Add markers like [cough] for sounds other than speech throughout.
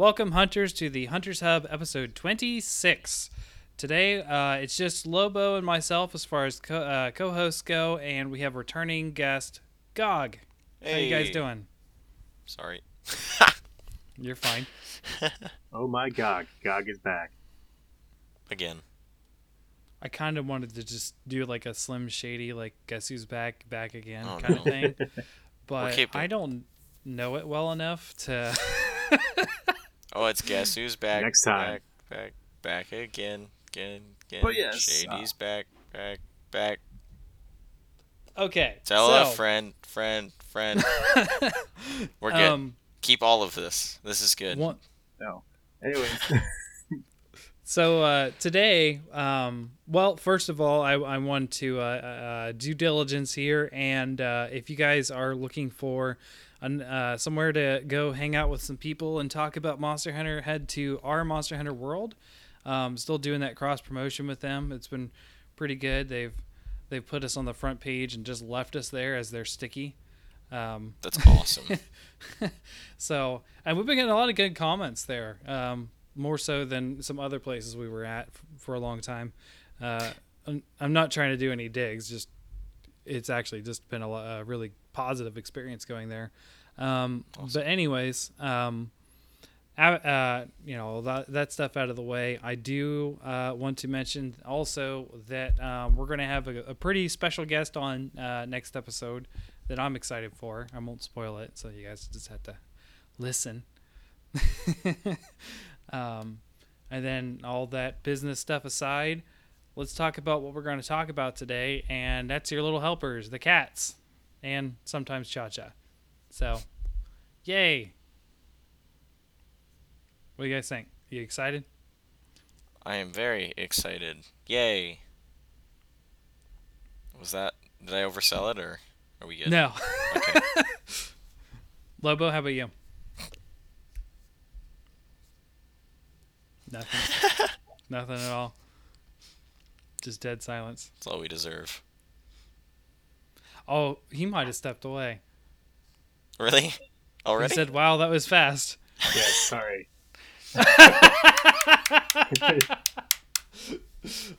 Welcome, hunters, to the Hunters Hub episode 26. Today, uh, it's just Lobo and myself as far as co- uh, co-hosts go, and we have returning guest Gog. Hey. How you guys doing? Sorry. [laughs] You're fine. [laughs] Oh my god, Gog is back. Again. I kind of wanted to just do like a Slim Shady, like guess who's back, back again Oh, kind no. of thing, [laughs] but keeping- I don't know it well enough to. Oh, it's guess who's back. Next time. Back, back, back again, again, again. But yes, Shady's back, back, back. okay. Tell a friend, friend, friend. [laughs] We're good. Um, Keep all of this. This is good. one, No. Anyways, [laughs] [laughs] So uh, today, um, well, first of all, I, I want to uh, uh, due diligence here, and uh, if you guys are looking for an, uh, somewhere to go hang out with some people and talk about Monster Hunter, head to our Monster Hunter World. Um, still doing that cross promotion with them. It's been pretty good. They've they've put us on the front page and just left us there as they're sticky. Um, That's awesome. [laughs] so, and we've been getting a lot of good comments there, um, more so than some other places we were at f- for a long time. Uh, I'm, I'm not trying to do any digs, just it's actually just been a, a really positive experience going there. Um, But anyways, um, uh, you know that, that stuff out of the way. I do uh, want to mention also that um, we're going to have a, a pretty special guest on uh, next episode that I'm excited for. I won't spoil it, so you guys just have to listen. [laughs] um, and then all that business stuff aside, let's talk about what we're going to talk about today, and that's your little helpers, the cats, and sometimes Cha Cha. So, yay! What do you guys think? you excited? I am very excited. Yay. Was that. Did I oversell it or are we good? No. Okay. [laughs] Lobo, how about you? [laughs] Nothing. Nothing at all. Just dead silence. That's all we deserve. Oh, he might have stepped away. Really? He Already? said, "Wow, that was fast." [laughs] yeah, sorry. [laughs]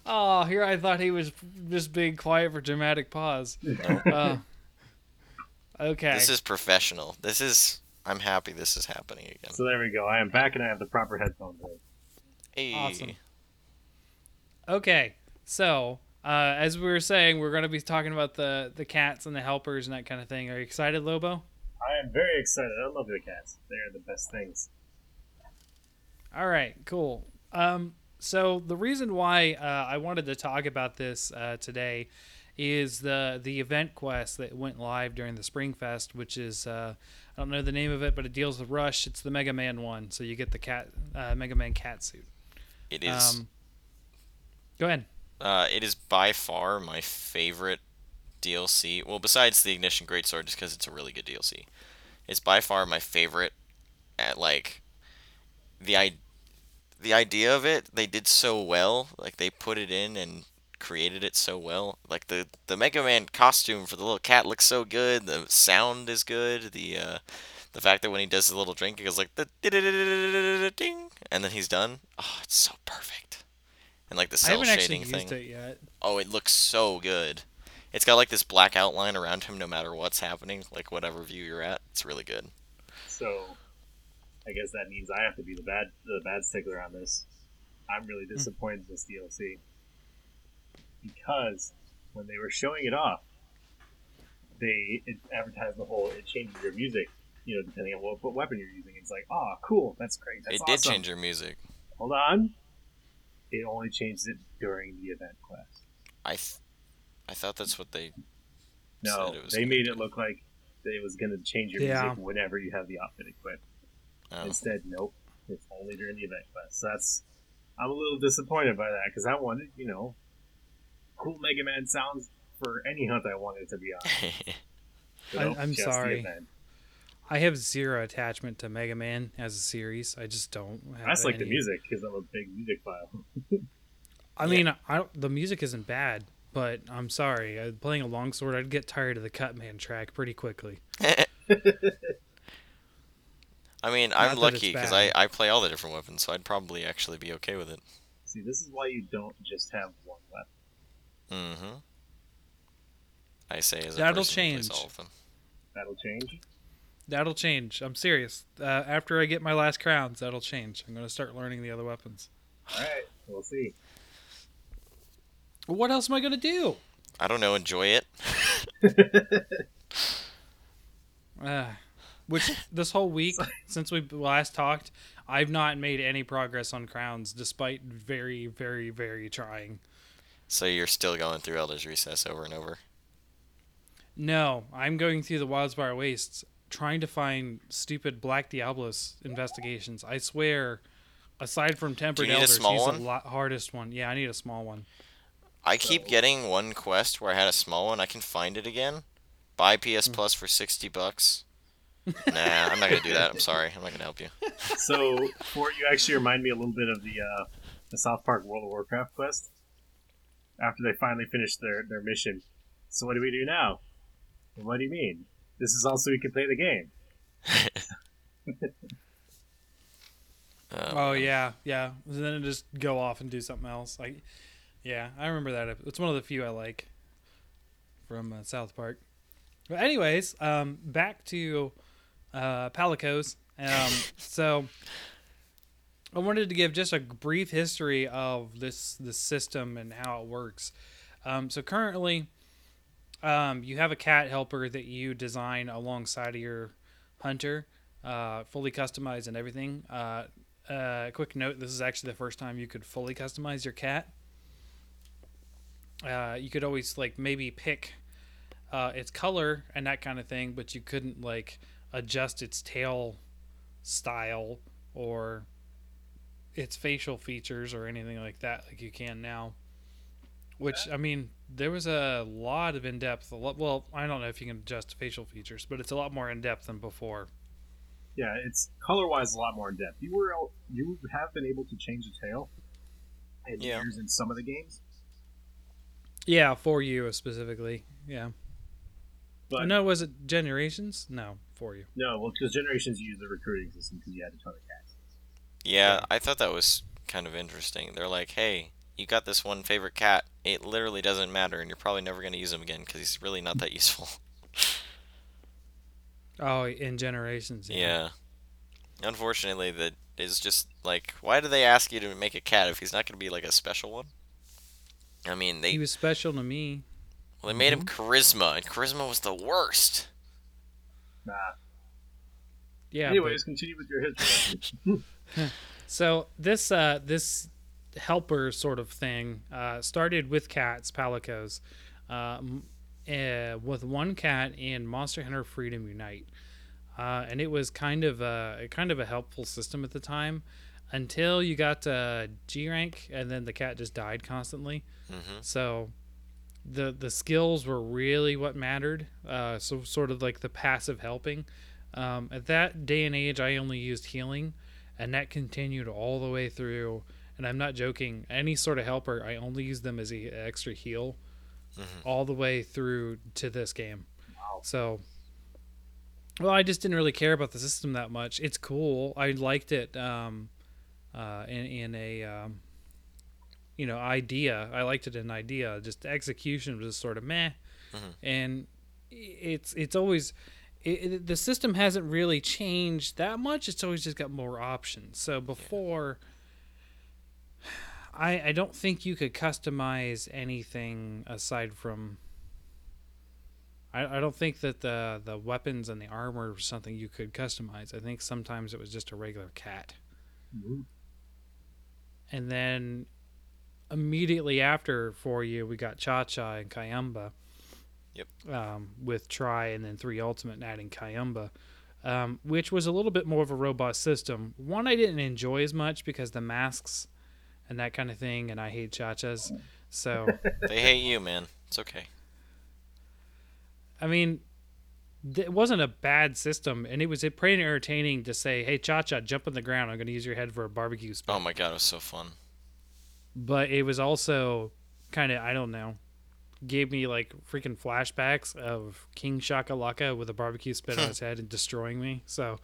Oh, here I thought he was just being quiet for dramatic pause. Uh, [laughs] okay. This is professional. This is. I'm happy this is happening again. So there we go. I am back and I have the proper headphones in. Hey. Awesome. Okay, so uh, as we were saying, we're going to be talking about the the cats and the helpers and that kind of thing. Are you excited, Lobo? I am very excited. I love the cats. They are the best things. All right, cool. Um, so the reason why uh, I wanted to talk about this uh, today is the the event quest that went live during the Spring Fest, which is uh, I don't know the name of it, but it deals with Rush. It's the Mega Man one, so you get the cat uh, Mega Man cat suit. It is. Um, go ahead. Uh, it is by far my favorite DLC. Well, besides the Ignition Greatsword, just because it's a really good DLC. It's by far my favorite. At like the i the idea of it, they did so well. Like they put it in and created it so well. Like the the Mega Man costume for the little cat looks so good. The sound is good. The uh, the fact that when he does the little drink, it goes like the ding, and then he's done. Oh, it's so perfect. And like the I cell haven't actually shading used thing. it yet. Oh, it looks so good. It's got like this black outline around him no matter what's happening, like whatever view you're at. It's really good. So, I guess that means I have to be the bad the bad stickler on this. I'm really hmm. disappointed in this DLC because when they were showing it off, they it advertised the whole it changes your music. You know, depending on what, what weapon you're using. It's like, oh, cool, that's great. That's it did change your music. Hold on. It only changed it during the event quest. I th- I thought that's what they No, said it was they made do. it look like it was going to change your Yeah. music whenever you have the outfit equipped. Oh. Instead, nope. It's only during the event quest. So that's I'm a little disappointed by that because I wanted, you know, cool Mega Man sounds for any hunt I wanted to be on. [laughs] I, oh, I'm just the sorry. Event. I have zero attachment to Mega Man as a series. I just don't. Have I just like the music because I'm a big music file. [laughs] I mean, I don't, the music isn't bad, but I'm sorry. Uh, playing a longsword, I'd get tired of the Cutman track pretty quickly. [laughs] [laughs] I mean, Not I'm lucky because I. I play all the different weapons, so I'd probably actually be okay with it. See, this is why you don't just have one weapon. Mm-hmm. I say as That'll person who plays change. all of them. That'll change. That'll change. I'm serious. Uh, after I get my last crowns, that'll change. I'm gonna start learning the other weapons. All right, we'll see. What else am I gonna do? I don't know. Enjoy it. [laughs] Uh, which this whole week [laughs] since we last talked, I've not made any progress on crowns, despite very, very, very trying. So you're still going through Elder's Recess over and over. No, I'm going through the Wildspire Wastes, trying to find stupid Black Diablos investigations. I swear, aside from Tempered need a Elders, he's one? the lot hardest one. Yeah, I need a small one. I keep getting one quest where I had a small one. I can find it again. Buy PS Hmm. Plus for sixty bucks. [laughs] nah, I'm not gonna do that. I'm sorry. I'm not gonna help you. [laughs] so, for you actually remind me a little bit of the uh, the South Park World of Warcraft quest. After they finally finish their, their mission, so what do we do now? What do you mean? This is also we can play the game. Um, [laughs] Oh yeah, yeah. And then just go off and do something else. Like, yeah, I remember that. It's one of the few I like from uh, South Park. But anyways, um, back to uh, Palicos. Um, [laughs] so I wanted to give just a brief history of this this system and how it works. Um, so currently, um, you have a cat helper that you design alongside of your hunter, uh, fully customized and everything. Uh, uh, quick note: This is actually the first time you could fully customize your cat. Uh, you could always like maybe pick uh, its color and that kind of thing, but you couldn't like adjust its tail style or its facial features or anything like that like you can now. Which I mean, there was a lot of in depth. Well, I don't know if you can adjust facial features, but it's a lot more in depth than before. Yeah, it's color wise a lot more in depth. You were you have been able to change the tail in Yeah. years in some of the games, Yeah, for you specifically. Yeah. but no, was it generations? No, for you. no, well, because generations used the recruiting system because you had a ton of cats. Yeah, I thought that was kind of interesting. They're like, hey, you got this one favorite cat. It literally doesn't matter, and you're probably never going to use him again because he's really not that useful. [laughs] Oh, in generations. yeah. Unfortunately, that is just like, why do they ask you to make a cat if he's not going to be like a special one? I mean, they He was special to me. well, they made him charisma, and charisma was the worst. Nah. Yeah. but- Anyways, continue with your history. [laughs] So this uh, this helper sort of thing uh, started with cats, palicos, um, uh, with one cat in Monster Hunter Freedom Unite, uh, and it was kind of a kind of a helpful system at the time, until you got to G rank, and then the cat just died constantly. hmm So the the skills were really what mattered. Uh, so sort of like the passive helping. Um, at that day and age, I only used healing, and that continued all the way through. And I'm not joking. Any sort of helper, I only use them as a extra heal, Mhm. all the way through to this game. Wow. So, well, I just didn't really care about the system that much. It's cool. I liked it. Um, uh, in in a um, you know idea. I liked it in idea. Just execution was sort of meh, Mhm. and it's it's always it, it, the system hasn't really changed that much. It's always just got more options. So before. I, I don't think you could customize anything aside from I, I don't think that the the weapons and the armor was something you could customize. I think sometimes it was just a regular cat. Mhm. And then immediately after for you, we got Cha Cha and Kayamba. Yep. Um, with Tri and then three Ultimate and adding Kayamba, um, which was a little bit more of a robust system. One I didn't enjoy as much because the masks and that kind of thing, and I hate Cha Chas. So, [laughs] They hate you, man. It's okay. I mean, it wasn't a bad system, and it was pretty entertaining to say, "Hey, Cha Cha, jump on the ground. I'm going to use your head for a barbecue spit." Oh my god, it was so fun. but it was also kind of I don't know, gave me like freaking flashbacks of King Shaka Shakalaka with a barbecue spit on [laughs] his head and destroying me. So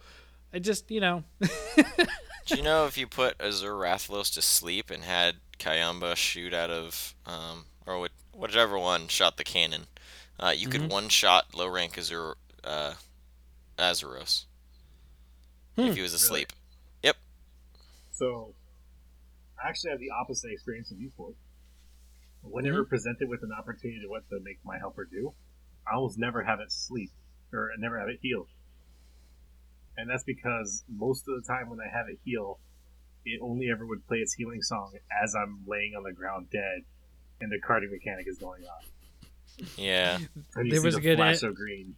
I just, you know, [laughs] [laughs] Do you know if you put Azur Rathalos to sleep and had Kayamba shoot out of, um, or what, whichever one shot the cannon, uh, you Mhm. could one shot low rank Azur, uh, Azuros Hmm. if he was asleep. Yep. So, I actually have the opposite experience of you, Ford. Whenever presented with an opportunity to what to make my helper do, I almost never have it sleep or never have it heal. And that's because most of the time when I have it heal, it only ever would play its healing song as I'm laying on the ground dead, and the carding mechanic is going on. Yeah. And There was the a good flash en- of green.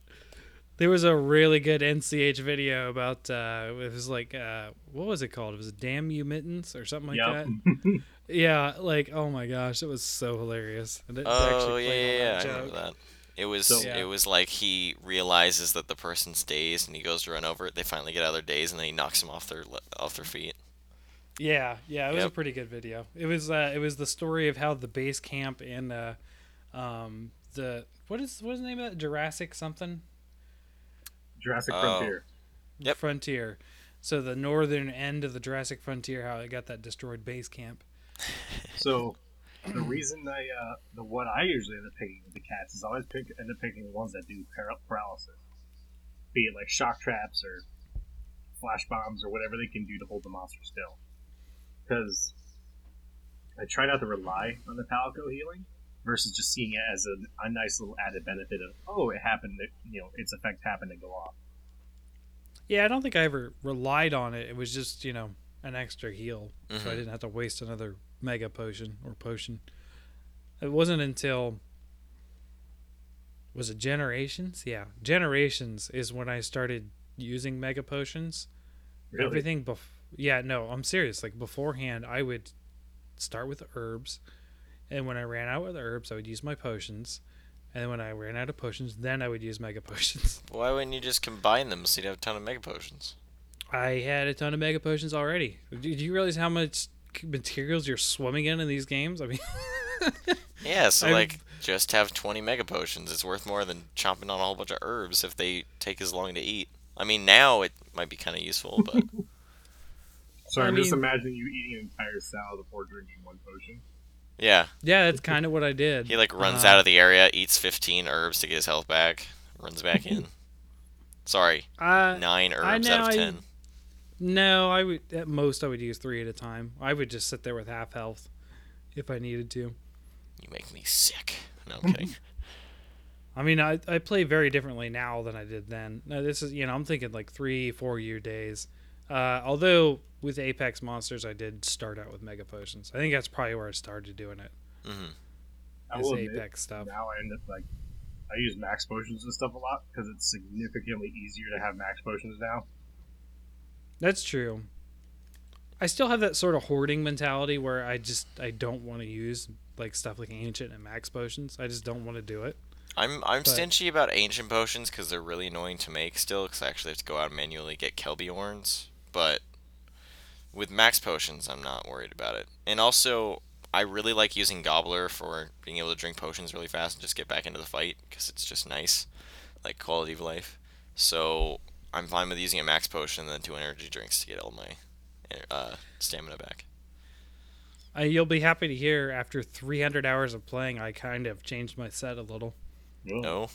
there was a really good NCH video about uh, it was like uh, what was it called? It was a Damn You Mittens or something like Yep. that. [laughs] Yeah, like oh my gosh, it was so hilarious. And it Oh actually yeah, yeah, yeah. I remember that. It was So- Yeah. it was like he realizes that the person's dazed and he goes to run over it. They finally get out of their daze and then he knocks them off their off their feet. Yeah, yeah, it was a pretty good video. It was uh, it was the story of how the base camp and uh, um, the what is what is the name of that Jurassic something Jurassic Oh. Frontier. Yep. Frontier. So the northern end of the Jurassic Frontier, how it got that destroyed base camp. So the reason I uh, the what I usually end up picking with the cats is I always pick end up picking the ones that do para- paralysis, be it like shock traps or flash bombs or whatever they can do to hold the monster still. Because I try not to rely on the Palico healing versus just seeing it as a, a nice little added benefit of oh it happened that you know its effect happened to go off. Yeah, I don't think I ever relied on it. It was just you know an extra heal, so I Mhm. didn't have to waste another mega potion or potion. It wasn't until was it generations? Yeah, generations is when I started using mega potions. Really? Everything bef- yeah, no, I'm serious. Like beforehand, I would start with herbs, and when I ran out with herbs, I would use my potions, and when I ran out of potions, then I would use mega [laughs] potions. Why wouldn't you just combine them so you'd have a ton of mega potions? I had a ton of mega potions already. Did you realize how much materials you're swimming in in these games? I mean, [laughs] Yeah, so I've- like just have 20 mega potions. It's worth more than chomping on a whole bunch of herbs if they take as long to eat. I mean, now it might be kind of useful, but [laughs] Sorry, I I'm just imagining you eating an entire salad before drinking one potion. yeah, yeah, that's kind of what I did. he like runs Uh, out of the area, eats 15 herbs to get his health back, runs back in. [laughs] Sorry, Uh, nine I herbs out know, of I- 10. No, I would at most I would use three at a time. I would just sit there with half health if I needed to. You make me sick. No, I'm kidding. [laughs] I mean, I, I play very differently now than I did then. No, this is you know I'm thinking like three four year days. Uh, although with Apex Monsters, I did start out with mega potions. I think that's probably where I started doing it. hmm I Is will admit, Apex stuff. now I end up like I use max potions and stuff a lot because it's significantly easier to have max potions now. That's true. I still have that sort of hoarding mentality where I just I don't want to use like stuff like ancient and max potions. I just don't want to do it. I'm I'm But- stingy about ancient potions because they're really annoying to make still. Because I actually have to go out and manually get Kelbi horns. But with max potions, I'm not worried about it. And also, I really like using Gobbler for being able to drink potions really fast and just get back into the fight because it's just nice, like quality of life. So I'm fine with using a max potion and then two energy drinks to get all my uh, stamina back. Uh, you'll be happy to hear after 300 hours of playing, I kind of changed my set a little. Ugh. No,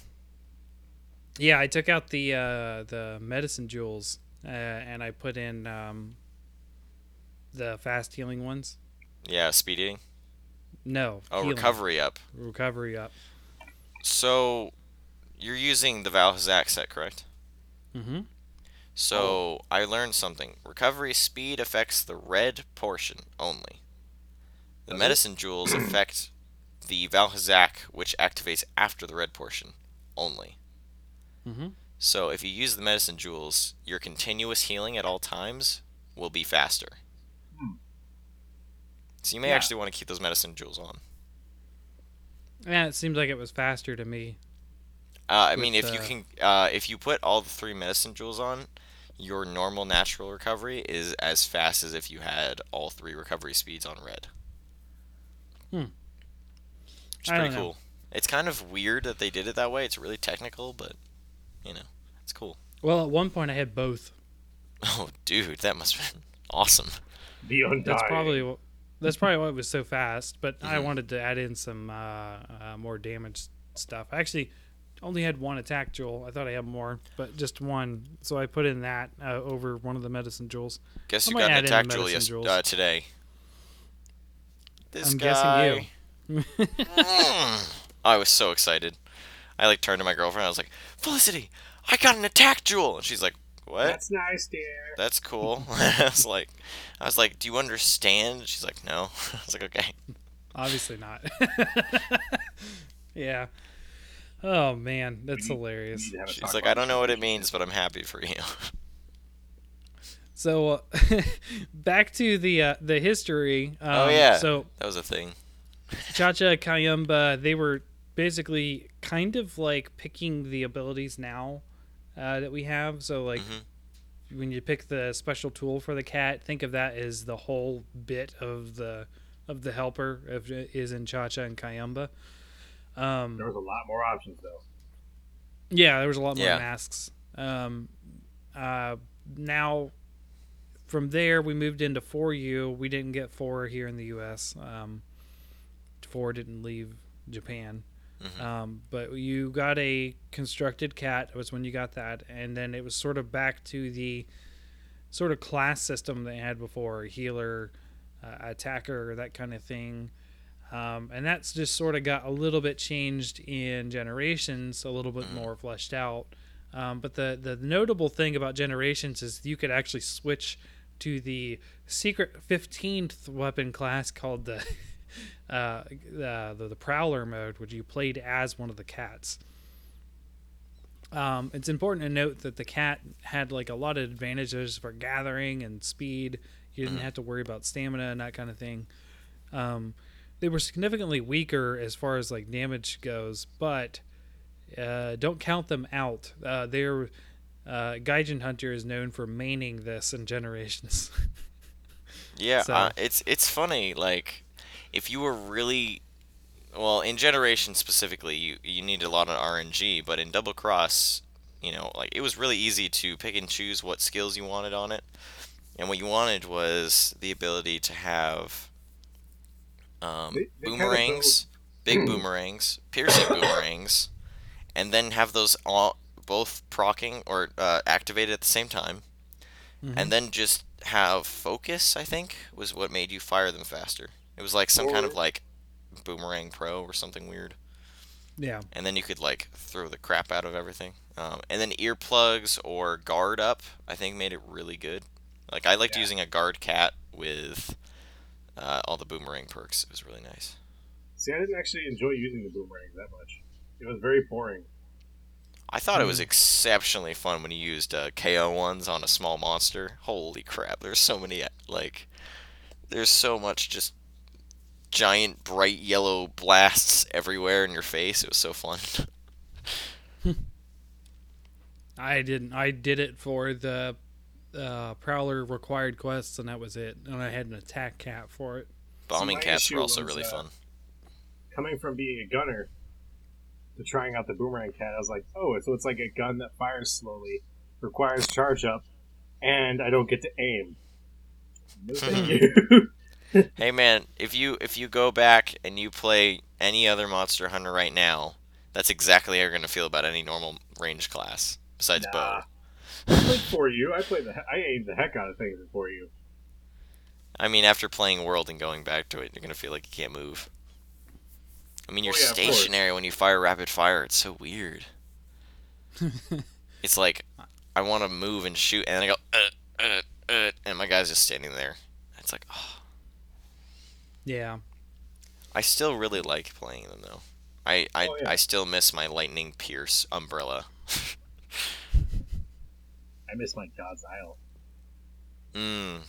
Yeah, I took out the uh, the medicine jewels uh, and I put in um, the fast healing ones. yeah, speed eating. No, Oh, healing. recovery up. recovery up. So, you're using the Vaal Hazak set, correct? Mm-hmm. So, I learned something. Recovery speed affects the red portion only. The Does it? medicine jewels [clears throat] affect the Vaal Hazak, which activates after the red portion only. Mm-hmm. So, if you use the medicine jewels, your continuous healing at all times will be faster. Hmm. So, you may Yeah. actually want to keep those medicine jewels on. Yeah, it seems like it was faster to me. Uh, I with mean, if you can, uh, if you put all the three medicine jewels on, your normal natural recovery is as fast as if you had all three recovery speeds on red. Hmm. It's I pretty don't know. cool. It's kind of weird that they did it that way. It's really technical, but you know, it's cool. Well, at one point I had both. [laughs] Oh, dude, that must have been awesome. The undying. That's probably that's probably why it was so fast. But I Mhm. wanted to add in some uh, uh, more damage stuff. Actually only had one attack jewel. I thought I had more, but just one. So I put in that uh, over one of the medicine jewels. Guess I who might got an attack the jewel medicine yes, jewels. uh, today? This I'm guy. guessing Mm. I was so excited. I like turned to my girlfriend. I was like, Felicity, I got an attack jewel, and she's like, What? That's nice, dear. That's cool. [laughs] I was like, I was like, Do you understand? She's like, No. [laughs] I was like, Okay. Obviously not. [laughs] yeah. Oh man, that's need- hilarious. We need to have a She's like, I don't know what it means, but I'm happy for you. So uh, [laughs] back to the uh, the history. Um, Oh, yeah. So that was a thing. Chacha Kayamba, they were basically kind of like picking the abilities now uh, that we have. So like Mhm. when you pick the special tool for the cat, think of that as the whole bit of the of the helper of, is in Chacha and Kayamba. Um, There was a lot more options though. Yeah, there was a lot more Yeah. masks. Um, uh, now, from there, we moved into 4U. We didn't get 4 here in the U.S. Um, 4 didn't leave Japan. Mhm. Um, but you got a constructed cat, it was when you got that. And then it was sort of back to the sort of class system they had before healer, uh, attacker, that kind of thing. Um, and that's just sort of got a little bit changed in generations, a little bit Mhm. more fleshed out. Um, but the the notable thing about generations is you could actually switch to the secret fifteenth weapon class called the [laughs] uh, the, the the prowler mode, which you played as one of the cats. Um, it's important to note that the cat had like a lot of advantages for gathering and speed. You didn't Mhm. have to worry about stamina and that kind of thing. Um, they were significantly weaker as far as like damage goes, but uh, don't count them out. Uh, they're uh, Gaijin Hunter is known for maining this in generations. [laughs] Yeah, So- uh, it's it's funny. Like, if you were really, well, in Generation specifically, you you need a lot of RNG. But in Double Cross, you know, like it was really easy to pick and choose what skills you wanted on it, and what you wanted was the ability to have um, They- they kinda boomerangs, big boomerangs, piercing boomerangs, and then have those all both procking or uh, activated at the same time. And then just have focus i think was what made you fire them faster. It was like some kind of like boomerang pro or something weird. Yeah, and then you could like throw the crap out of everything. Um, and then earplugs or guard up i think made it really good. Like i liked Yeah. using a guard cat with uh, all the boomerang perks it was really nice See, I didn't actually enjoy using the boomerang that much. It was very boring. i thought it was Mhm. exceptionally fun when you used uh, ko ones on a small monster holy crap there's so many like there's so much just giant bright yellow blasts everywhere in your face. It was so fun. [laughs] I didn't. I did it for the uh, Prowler required quests, and that was it. And I had an attack cat for it. Bombing my cats issue were also was, really uh, fun. Coming from being a gunner to trying out the boomerang cat, I was like, oh, so it's like a gun that fires slowly, requires charge up, and I don't get to aim. No, thank you. [laughs] Hey man, if you if you go back and you play any other Monster Hunter right now, that's exactly how you're gonna feel about any normal range class besides Nah. bow. I played [laughs] for you. I played the. he- I aimed the heck out of things for you. I mean, after playing World and going back to it, you're gonna feel like you can't move. I mean, you're Oh, yeah, stationary when you fire rapid fire. It's so weird. [laughs] It's like I want to move and shoot, and then I go, uh, uh, uh, and my guy's just standing there. It's like, oh, Yeah. I still really like playing them though. I I, Oh, yeah. I still miss my lightning pierce umbrella. [laughs] I miss my God's Isle Mmm,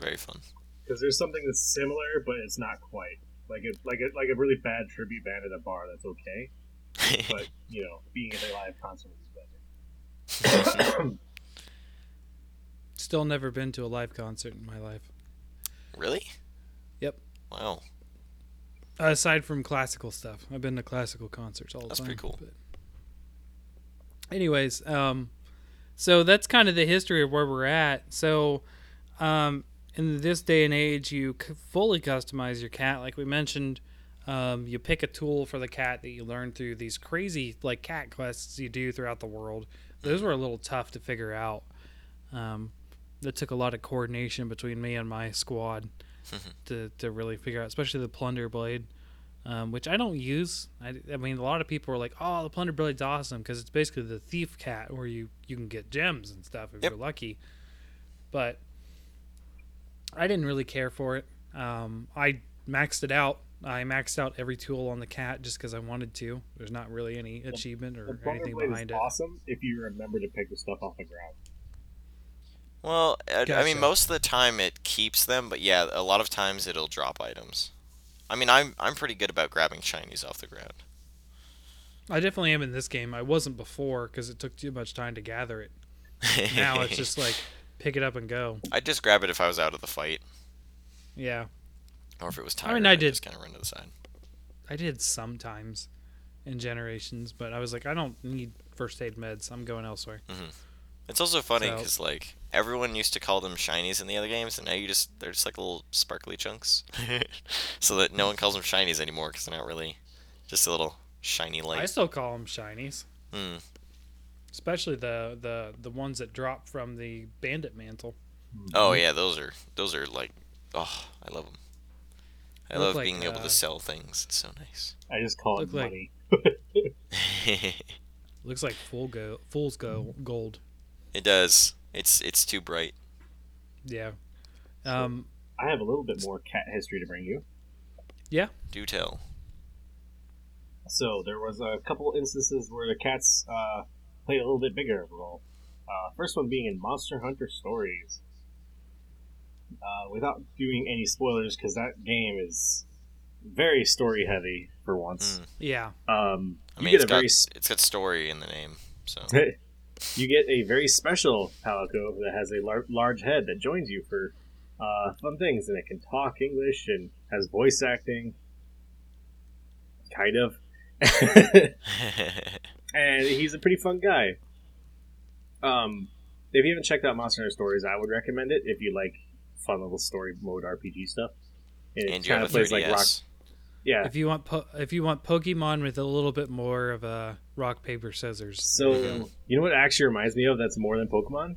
very fun. because there's something that's similar, but it's not quite like a like a like a really bad tribute band at a bar. That's okay, [laughs] but you know, being at a live concert is better. [coughs] Still never been to a live concert in my life. really? Yep. Wow. Aside from classical stuff, I've been to classical concerts all the That's time. pretty cool. but- Anyways, um, so that's kind of the history of where we're at. So, um, in this day and age, you c- fully customize your cat, like we mentioned. Um, you pick a tool for the cat that you learn through these crazy like cat quests you do throughout the world. Those were a little tough to figure out. Um, that took a lot of coordination between me and my squad [laughs] to, to really figure out, especially the plunder blade, um, which I don't use. I, I mean, a lot of people are like, "Oh, the plunder blade's awesome" because it's basically the thief cat where you you can get gems and stuff if Yep. you're lucky. But I didn't really care for it. Um, I maxed it out. I maxed out every tool on the cat just because I wanted to. There's not really any achievement The or Plunder anything Blade behind is it. awesome if you remember to pick the stuff off the ground. Well, I, I mean, most of the time it keeps them, but yeah, a lot of times it'll drop items. I mean, I'm I'm pretty good about grabbing shinies off the ground. I definitely am in this game. I wasn't before because it took too much time to gather it. Now it's [laughs] just like pick it up and go. I'd just grab it if I was out of the fight, Yeah, or if it was time. I mean, I I'd did- just kind of run to the side. I did sometimes in Generations, but I was like, I don't need first aid meds. I'm going elsewhere. Mm-hmm. It's also funny So- because like everyone used to call them shinies in the other games, and now you just they're just like little sparkly chunks, [laughs] so that no one calls them shinies anymore because they're not really just a little shiny light. I still call them shinies, Hmm. especially the the the ones that drop from the bandit mantle. Oh yeah, those are those are like oh I love them. I They look love like, being able uh, to sell things. It's so nice. I just call it Look like- money. [laughs] [laughs] Looks like full go fool's go gold. it does. It's it's too bright. Yeah. Um. I have a little bit more cat history to bring you. Yeah. Do tell. So there was a couple instances where the cats uh, played a little bit bigger of a role. Uh, first one being in Monster Hunter Stories. Uh, without doing any spoilers, because that game is very story heavy for once. Yeah. Um, I you mean, get it's a got very s- it's got story in the name, so you get a very special palico that has a lar- large head that joins you for uh, fun things, and it can talk English and has voice acting, kind of. [laughs] and he's a pretty fun guy. Um, if you haven't checked out Monster Hunter Stories, I would recommend it if you like fun little story mode RPG stuff. And, and it kind of plays 3DS. like rock. Yeah. If you want po- if you want Pokemon with a little bit more of a rock paper scissors, So Mhm. you know what actually reminds me of that's more than Pokemon?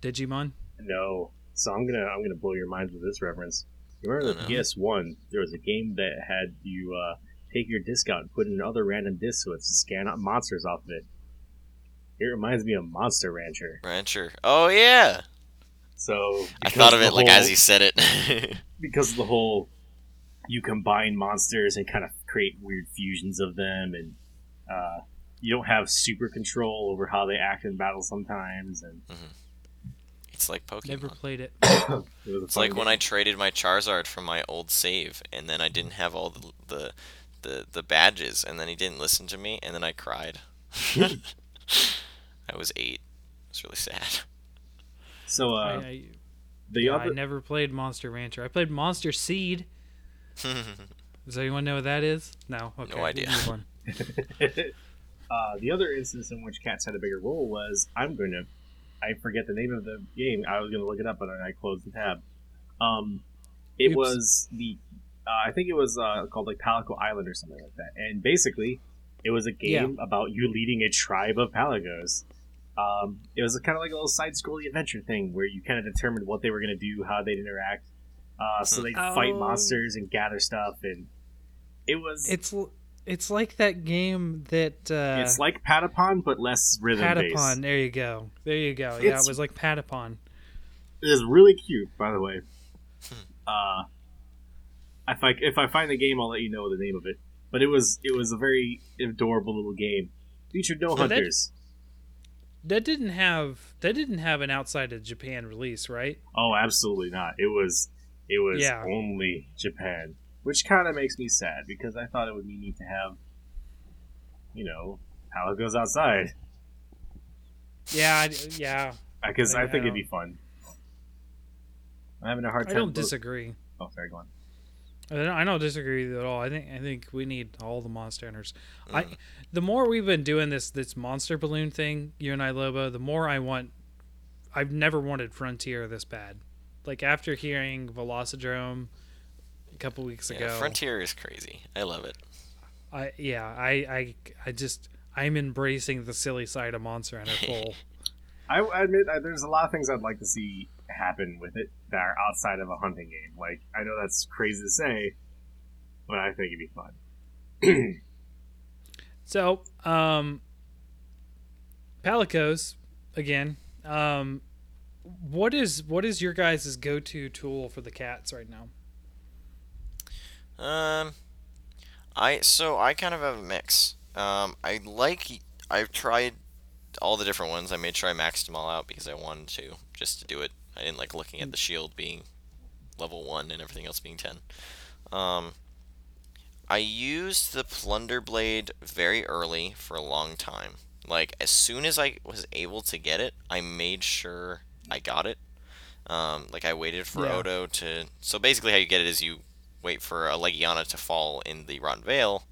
Digimon. No. So I'm gonna I'm gonna blow your minds with this reference. You remember the Oh. PS1? There was a game that had you uh, take your disc out and put in other random discs so it's scan out monsters off of it. It reminds me of Monster Rancher. Rancher. Oh yeah, So I thought of the it like as you said it. [laughs] because of the whole you combine monsters and kind of create weird fusions of them and uh, you don't have super control over how they act in battle sometimes and it's like Pokemon. Never played it. [coughs] it It's fun like when. I traded my Charizard from my old save, and then I didn't have all the the the, the badges, and then he didn't listen to me, and then I cried. [laughs] I was eight. It's really sad. so I, uh, I, the yeah, other I never played Monster Rancher. I played Monster Seed. Does anyone know what that is? No. Okay. we'll idea. [laughs] [laughs] uh, the other instance in which cats had a bigger role was I'm going to I forget the name of the game. I was going to look it up, but I closed the tab. Um, it Oops. was the uh, I think it was uh, called like Palico Island or something like that, and basically it was a game about you leading a tribe of Palicos. Um, it was kind of like a little side-scrolling adventure thing where you kind of determined what they were going to do, how they'd interact. Uh, so they'd fight Oh. monsters and gather stuff, and it was It's it's like that game that uh, it's like Patapon but less rhythm based. Patapon. There you go. There you go. yeah, it was like Patapon. It is really cute, by the way. Hmm. Uh, if I if I find the game, I'll let you know the name of it. But it was it was a very adorable little game. Featured no So that- hunters. That didn't have that didn't have an outside of Japan release, right? Oh, absolutely not. It was it was Yeah. only Japan, which kind of makes me sad because I thought it would be neat to have, you know, how it goes outside. Yeah, yeah. Because I, I think it'd be fun. I'm having a hard time. I don't bo- disagree. Oh, sorry, go on. I don't, disagree at all. I think I think we need all the monster hunters. I Mm. the more we've been doing this this monster balloon thing, you and I, Lobo, the more I want. I've never wanted Frontier this bad. Like after hearing Velocidrome a couple weeks Yeah, ago, Frontier is crazy. I love it. I yeah, I I I just I'm embracing the silly side of Monster Hunter [laughs] full. I I admit I, there's a lot of things I'd like to see happen with it that are outside of a hunting game. Like I know that's crazy to say, but I think it'd be fun. [clears throat] So, um, Palicos again. Um, what is what is your guys' go to tool for the cats right now? Um, I so I kind of have a mix. Um, I like I've tried all the different ones. I made sure I maxed them all out because I wanted to just to do it. I didn't like looking at the shield being level one and everything else being ten. Um, I used the plunder blade very early for a long time. Like as soon as I was able to get it, I made sure I got it. Um, like I waited for Yeah. Odo to. So basically, how you get it is you wait for a Legiana to fall in the Rotten Vale,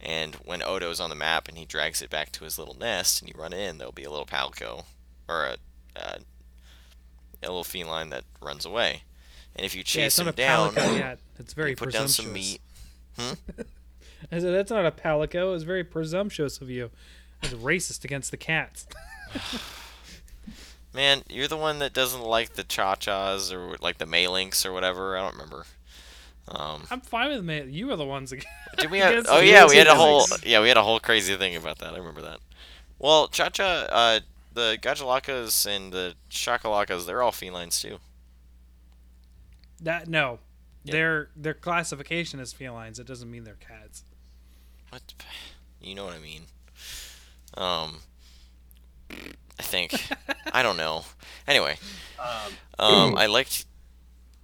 and when Odo's on the map and he drags it back to his little nest, and you run in, there'll be a little Palico or a, a, a little feline that runs away. And if you yeah, chase not him down, Palico yet. It's very you put down some meat. [laughs] I said that's not a Palico. It's very presumptuous of you. It's racist against the cats. [sighs] [laughs] Man, you're the one that doesn't like the cha-chas or like the Melynx or whatever. I don't remember. Um, I'm fine with me. You were the ones. Again. [laughs] did we have? Oh yeah, we had a whole yeah we had a whole crazy thing about that. I remember that. Well, cha-cha, uh, the Gajalakas and the Shakalakas, they're all felines too. That no, Yeah. their their classification is felines. It doesn't mean they're cats. What? You know what I mean? Um, I think. I don't know. Anyway, Um, um, [clears throat] I liked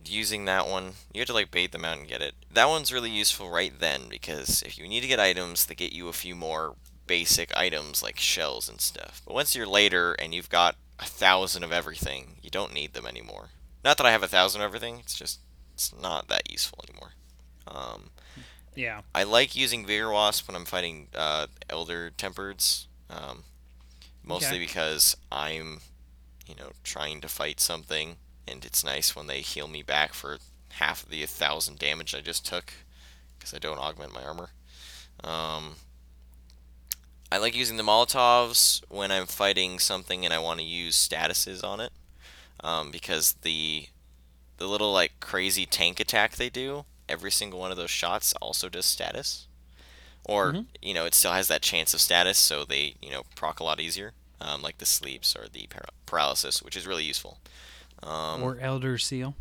using that one. You had to like bait them out and get it. That one's really useful right then because if you need to get items that get you a few more basic items like shells and stuff. But once you're later and you've got a thousand of everything, you don't need them anymore. Not that I have a thousand of everything. It's just it's not that useful anymore. Um, Yeah. I like using Vigor Wasp when I'm fighting uh, Elder Tempereds, um, mostly Okay. because I'm, you know, trying to fight something, and it's nice when they heal me back for half of the thousand damage I just took, because I don't augment my armor. Um, I like using the Molotovs when I'm fighting something and I want to use statuses on it, um, because the the little like crazy tank attack they do every single one of those shots also does status. Or, Mhm. you know, it still has that chance of status, so they, you know, proc a lot easier, um, like the sleeps or the para- paralysis, which is really useful. Um, or Elder Seal.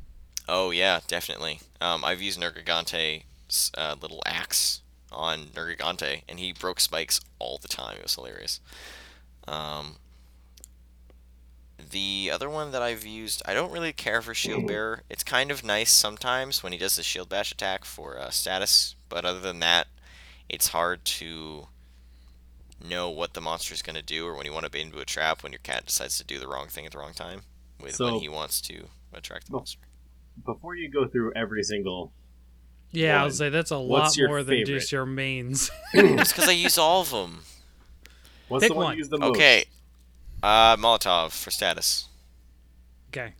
oh, yeah, definitely. Um, I've used Nergigante's uh, little axe on Nergigante, and he broke spikes all the time. It was hilarious. Um, the other one that I've used, I don't really care for Shield Bearer. It's kind of nice sometimes when he does the Shield Bash attack for uh, status, but other than that, it's hard to know what the monster is going to do or when you want to bait into a trap when your cat decides to do the wrong thing at the wrong time with when he wants to attract the Well, monster. before you go through every single, Yeah, I One. would say that's a lot your more than just your mains. [laughs] It's because I use all of them. what's Pick the one, one. you use the most? Okay. Uh, Molotov for status. okay.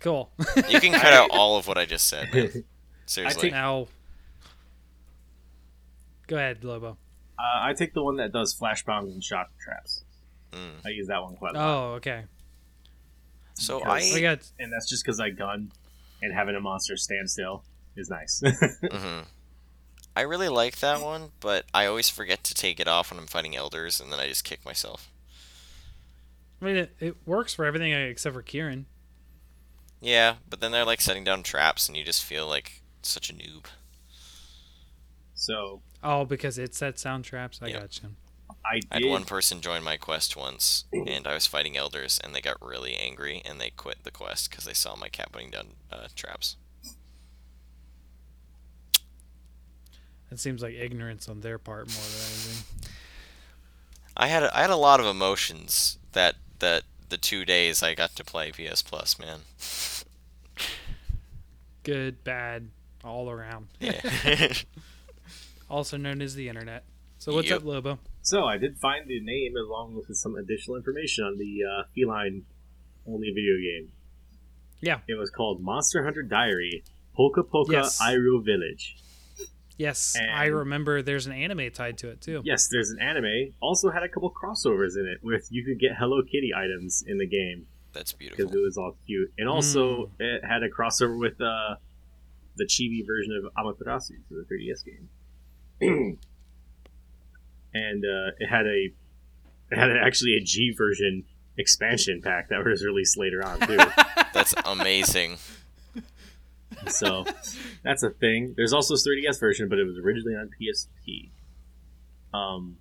Cool. You can [laughs] cut out all of what I just said. man. [laughs] Seriously. now, go ahead, Lobo. Uh, I take the one that does flash bombs and shock traps. Mm. I use that one quite a lot, Oh, okay. So Because- We I. got and that's just because I gun, and having a monster stand still is nice. [laughs] mhm. I really like that one, but I always forget to take it off when I'm fighting elders, and then I just kick myself. I mean, it, it works for everything except for Kirin. Yeah, but then they're like setting down traps, and you just feel like such a noob. so Oh, because it set sound traps. I Yeah. got you. I I had did. one person join my quest once, and I was fighting elders, and they got really angry, and they quit the quest because they saw my cat putting down uh, traps. It seems like ignorance on their part more than anything. I had a, I had a lot of emotions that that the two days I got to play PS Plus, man. Good, bad, all around, Yeah. [laughs] [laughs] also known as the internet. So what's Yep. up, Lobo? So I did find the name along with some additional information on the uh, feline only video game. Yeah. It was called Monster Hunter Diary Poka Poka Yes. Airou Village. Yes, I remember. There's an anime tied to it too. Yes, there's an anime. Also had a couple crossovers in it with you could get Hello Kitty items in the game That's beautiful because it was all cute. And also it had a crossover with uh, the chibi version of Amaterasu for the 3DS game. [clears throat] and uh, it had a it had actually a G version expansion pack that was released later on too. [laughs] That's amazing. so that's a thing. There's also a 3DS version, but it was originally on PSP. Um,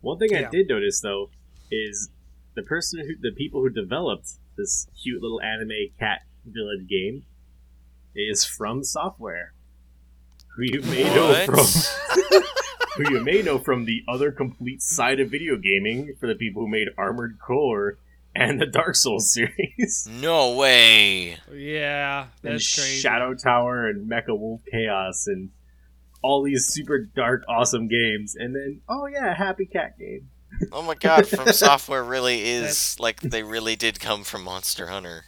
one thing Yeah. I did notice though is the person who, the people who developed this cute little anime cat village game is From Software, who you may know from, [laughs] who you may know from the other complete side of video gaming for the people who made Armored Core and the Dark Souls [laughs] series. No way. Yeah, and that's crazy. Shadow Tower and Metal Wolf Chaos and all these super dark, awesome games, and then oh yeah, Happy Cat game. Oh my god, [laughs] From Software really is like they really did come from Monster Hunter.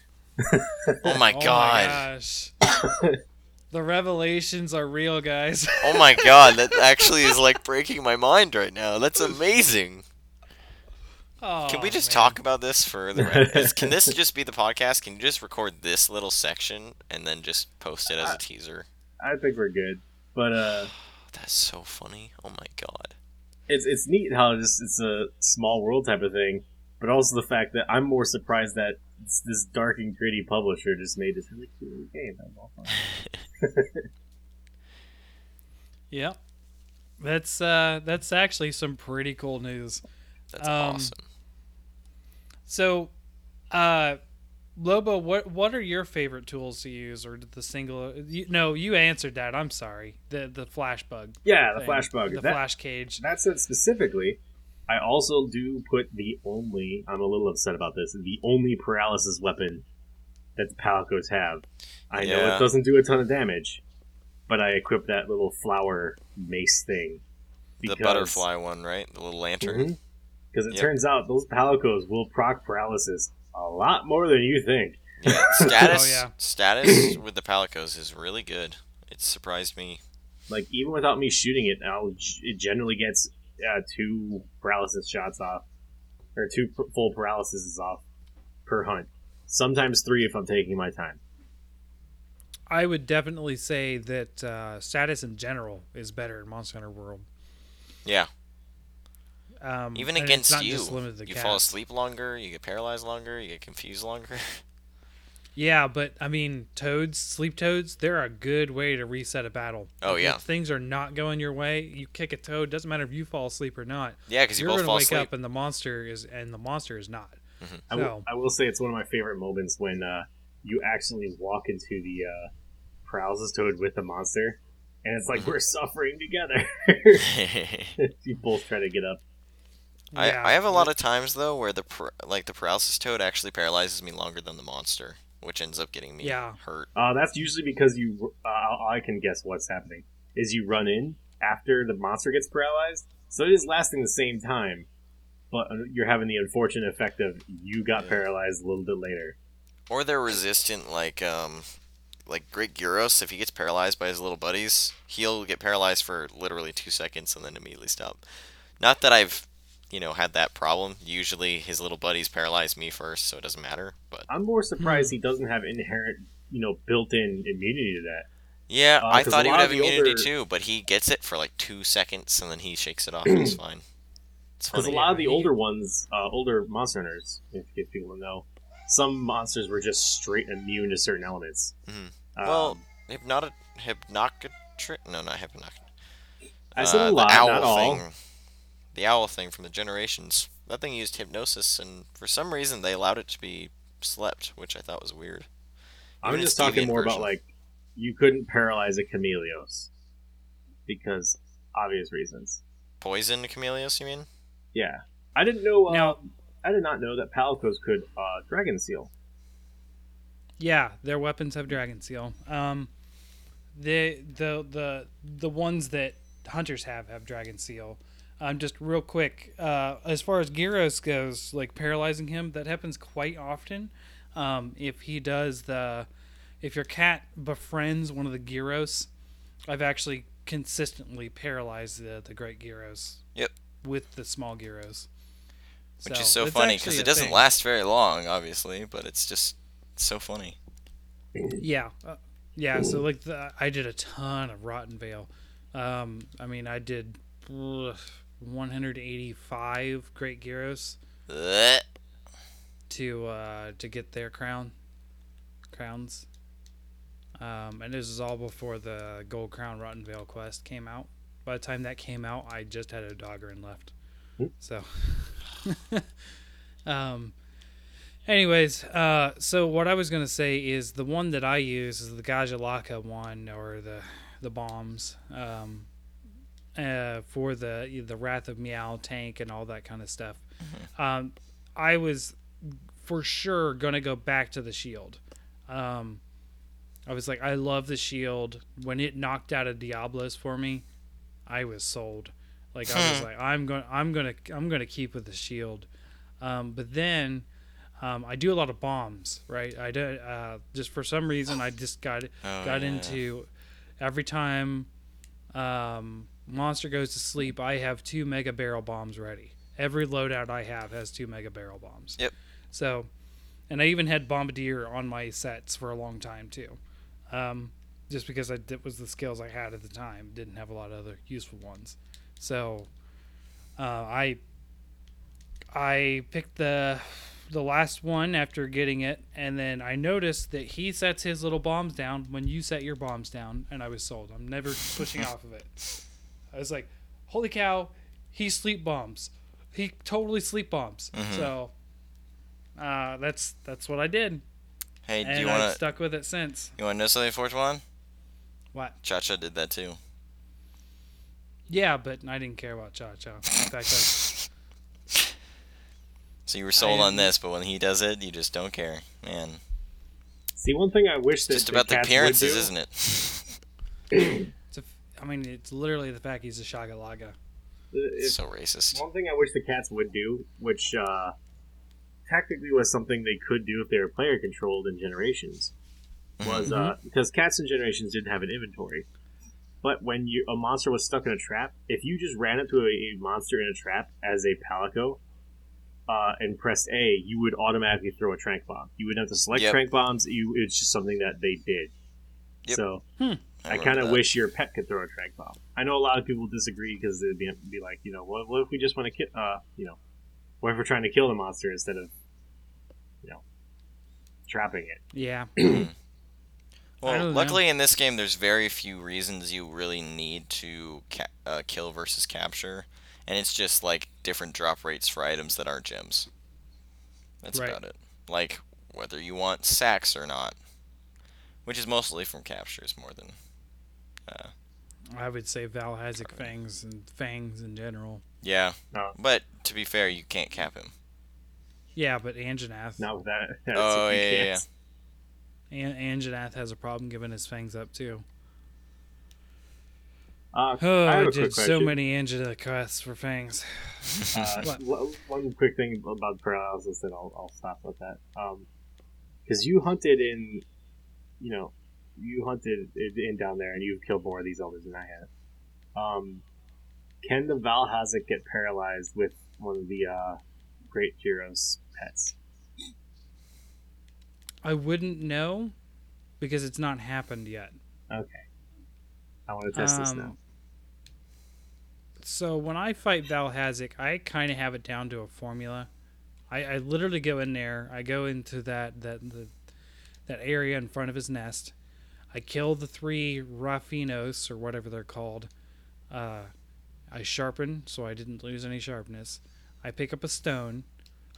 Oh my oh god. my gosh. [coughs] the revelations are real, guys. [laughs] Oh my god, that [laughs] actually is like breaking my mind right now. That's amazing. Oh, Can we just man. talk about this further? Is- Can this just be the podcast? Can you just record this little section and then just post it as a teaser? I think we're good, but uh, [sighs] That's so funny. Oh my god. it's it's neat how just it's a small world type of thing, but also the fact that I'm more surprised that it's this dark and gritty publisher just made this really cute little game. That was all fun. [laughs] Yeah. That's uh that's actually some pretty cool news. That's Um, awesome. So uh Lobo, what what are your favorite tools to use or the single you, No, you answered that. I'm sorry. The the flash bug. Yeah, the thing. flash bug. The That- flash cage. That said specifically, I also do put the only, I'm a little upset about this, the only paralysis weapon that the Palicos have. I know it doesn't do a ton of damage, but I equip that little flower mace thing. The butterfly one, right? The little lantern. Mm-hmm. Because it Yep. turns out those Palicos will proc paralysis a lot more than you think. Yeah, [laughs] status Oh, yeah. status with the Palicos is really good. It surprised me. Like, even without me shooting it, I'll, it generally gets uh, two paralysis shots off, or two pr- full paralysis off per hunt. Sometimes three if I'm taking my time. I would definitely say that uh, status in general is better in Monster Hunter World. Yeah, Um, even against you, just limited to you cats. fall asleep longer, you get paralyzed longer, you get confused longer. [laughs] Yeah, but I mean, toads, sleep toads, they're a good way to reset a battle. Oh, If yeah. things are not going your way, you kick a toad. Doesn't matter if you fall asleep or not. yeah, because you You're both gonna fall wake asleep. up and the monster is and the monster is not. I will, So- I will say it's one of my favorite moments when uh, you actually walk into the uh, paralysis toad with the monster, and it's like we're suffering together. [laughs] [laughs] you both try to get up. I, Yeah. I have a lot of times though where the like the paralysis toad actually paralyzes me longer than the monster, which ends up getting me Yeah. hurt. Uh, that's usually because you. Uh, I can guess what's happening. Is you run in after the monster gets paralyzed, so it is lasting the same time, but uh, you're having the unfortunate effect of you got Yeah. paralyzed a little bit later. Or they're resistant, like um, like Great Girros. If he gets paralyzed by his little buddies, he'll get paralyzed for literally two seconds and then immediately stop. Not that I've, you know, had that problem. Usually his little buddies paralyze me first, so it doesn't matter. But I'm more surprised he doesn't have inherent, you know, built-in immunity to that. yeah, Uh, I 'cause thought he would have immunity older- too, but he gets it for like two seconds and then he shakes it off and he's [clears throat] fine. It's fine. Because a lot of the yeah. older ones, uh, older monster hunters, if, if people to know, some monsters were just straight immune to certain elements. Mhm. Um, Well, Hypnotic, hypnocatri- no, not hypnoc. I said a uh, lot, the owl not all. thing, the owl thing from the generations. That thing used hypnosis, and for some reason they allowed it to be slept, which I thought was weird. I'm Even just talking more version. about like you couldn't paralyze a chameleos because obvious reasons. Poison Chameleos, you mean? Yeah, I didn't know. Uh, Now- I did not know that palicos could uh, dragon seal. Yeah, their weapons have dragon seal. Um, the the the the ones that hunters have have dragon seal. Um, just real quick, uh, as far as Girros goes, like paralyzing him, that happens quite often. Um, if he does the, if your cat befriends one of the Girros, I've actually consistently paralyzed the the great Girros. Yep. With the small Girros. Which is so funny because it doesn't thing. last very long, obviously, but it's just so funny. Yeah, uh, yeah. So like, the, I did a ton of Rotten Vale. Um, I mean, I did ugh, 185 Great Girros Blech. to uh, to get their crown crowns. Um, and this is all before the Gold Crown Rotten Vale quest came out. By the time that came out, I just had a dogger and left. Hmm. So, [laughs] um, anyways, uh, so what I was gonna say is the one that I use is the Gajalaka one or the the bombs. Um, uh, for the the Wrath of Meow tank and all that kind of stuff. Um, I was for sure gonna go back to the shield. Um, I was like, I love the shield. When it knocked out a Diablos for me, I was sold. Like I was like, I'm going, I'm gonna, I'm gonna keep with the shield. Um, but then, um, I do a lot of bombs, right? I do, uh, just for some reason, I just got Oh, got yeah. into every time um, monster goes to sleep, I have two mega barrel bombs ready. Every loadout I have has two mega barrel bombs. Yep. So, and I even had bombardier on my sets for a long time too, um, just because I that was the skills I had at the time. Didn't have a lot of other useful ones. So, uh, I I picked the the last one after getting it, and then I noticed that he sets his little bombs down when you set your bombs down, and I was sold. I'm never pushing [laughs] off of it. I was like, "Holy cow, he sleep bombs. He totally sleep bombs." Mhm. So uh, that's that's what I did, Hey, do you wanna stuck with it since. you wanna know something, Fourth One? What? Cha Cha did that too. Yeah, but I didn't care about Cha Cha. In fact, I, [laughs] So you were sold I on this, but when he does it, you just don't care, man. See, one thing I wish that Just about the cats would appearances, do- isn't it? [clears throat] [laughs] it's a, I mean, it's literally the fact he's a Shakalaka. It's so racist. one thing I wish the cats would do, which uh, technically was something they could do if they were player controlled in Generations, was uh, because cats in Generations didn't have an inventory. But when you a monster was stuck in a trap, if you just ran into a, a monster in a trap as a palico, uh, and pressed A, you would automatically throw a trank bomb. You wouldn't have to select Yep. trank bombs. You it's just something that they did. Yep. So I, remember kind of wish your pet could throw a trank bomb. I know a lot of people disagree because they'd be, be like, you know, what, what if we just want to kill, uh, you know, what if we're trying to kill the monster instead of, you know, trapping it? Yeah. [clears throat] Well, don't know. luckily in this game, there's very few reasons you really need to ca- uh, kill versus capture, and it's just like different drop rates for items that aren't gems. That's Right. about it. Like whether you want sacks or not, which is mostly from captures more than. Uh, I would say Vaal Hazak fangs and fangs in general. yeah, No, but to be fair, you can't cap him. Yeah, but Anjanath. not with that. [laughs] Oh, you yeah, yeah, can't. An- Anjanath has a problem giving his fangs up too. Uh, [sighs] Oh, I I, did so many Anjanath quests for fangs. [laughs] Uh, one quick thing about paralysis, then I'll, I'll stop with that. Because you hunted in, you know, you hunted in, down there, and you've killed more of these elders than I have. Um, can the Vaal Hazak get paralyzed with one of the uh, Great Girros pets? I wouldn't know because it's not happened yet. Okay, I want to test this now. Um, So when I fight Vaal Hazak, I kind of have it down to a formula. I, I literally go in there. I go into that that the, that area in front of his nest. I kill the three Raphinos or whatever they're called. Uh, I sharpen so I didn't lose any sharpness. I pick up a stone.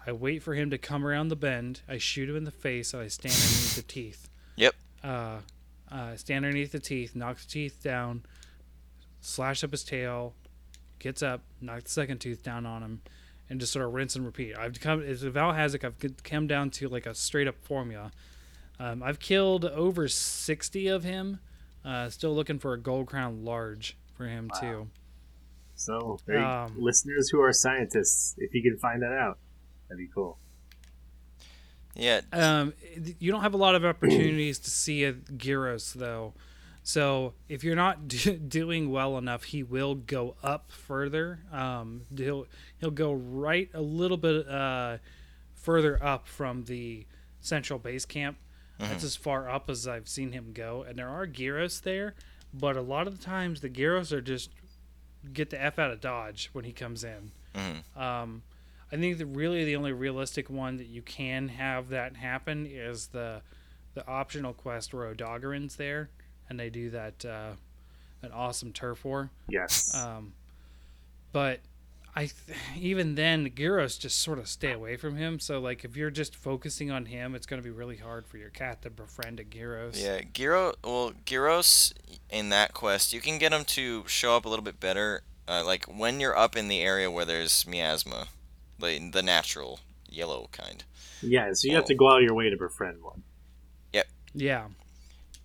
I wait for him to come around the bend. I shoot him in the face. And I stand underneath the teeth. Yep. Uh, uh, stand underneath the teeth, knock the teeth down, slash up his tail, gets up, knock the second tooth down on him, and just sort of rinse and repeat. I've come as Vaal Hazak. I've come down to like a straight up formula. Um, I've killed over sixty of him Uh, still looking for a gold crown large for him Wow. too. So, hey, Um, listeners who are scientists, if you can find that out, that'd be cool. Yeah, Um, you don't have a lot of opportunities to see a Girros though, so if you're not [laughs] do- doing well enough, he will go up further. Um, he'll he'll go right a little bit uh, further up from the central base camp. That's as far up as I've seen him go, and there are Girros there, but a lot of the times the Girros are just get the f out of dodge when he comes in. Mhm. Um, I think that really the only realistic one that you can have that happen is the the optional quest where Odogaron's there, and they do that uh, an awesome turf war. Yes. Um, but I th- even then Girros just sort of stay away from him. So like if you're just focusing on him, it's going to be really hard for your cat to befriend a Girros. Yeah, Gyro. Well, Girros in that quest, you can get him to show up a little bit better. Uh, like when you're up in the area where there's miasma, the the natural yellow kind. yeah, so you have oh. to go out of your way to befriend one. Yep. Yeah.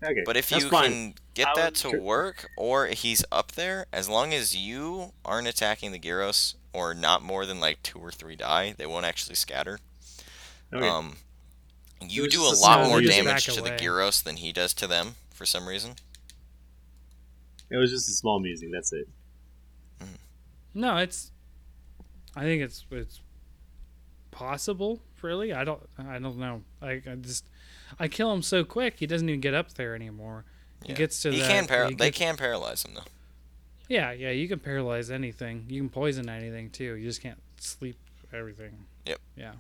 Okay. But if you fine. can get How- that to tr- work, or he's up there, as long as you aren't attacking the Girros, or not more than like two or three die, they won't actually scatter. Okay. Um, you was do a lot more damage Back to the away. Girros than he does to them for some reason. it was just a small musing. That's it. No, it's. I think it's it's possible. Really, I don't. I don't know. I, I just. I kill him so quick. He doesn't even get up there anymore. He Yeah. gets to. He that- can par- he They gets- can paralyze him though. Yeah, yeah. You can paralyze anything. You can poison anything too. You just can't sleep everything. Yep. Yeah.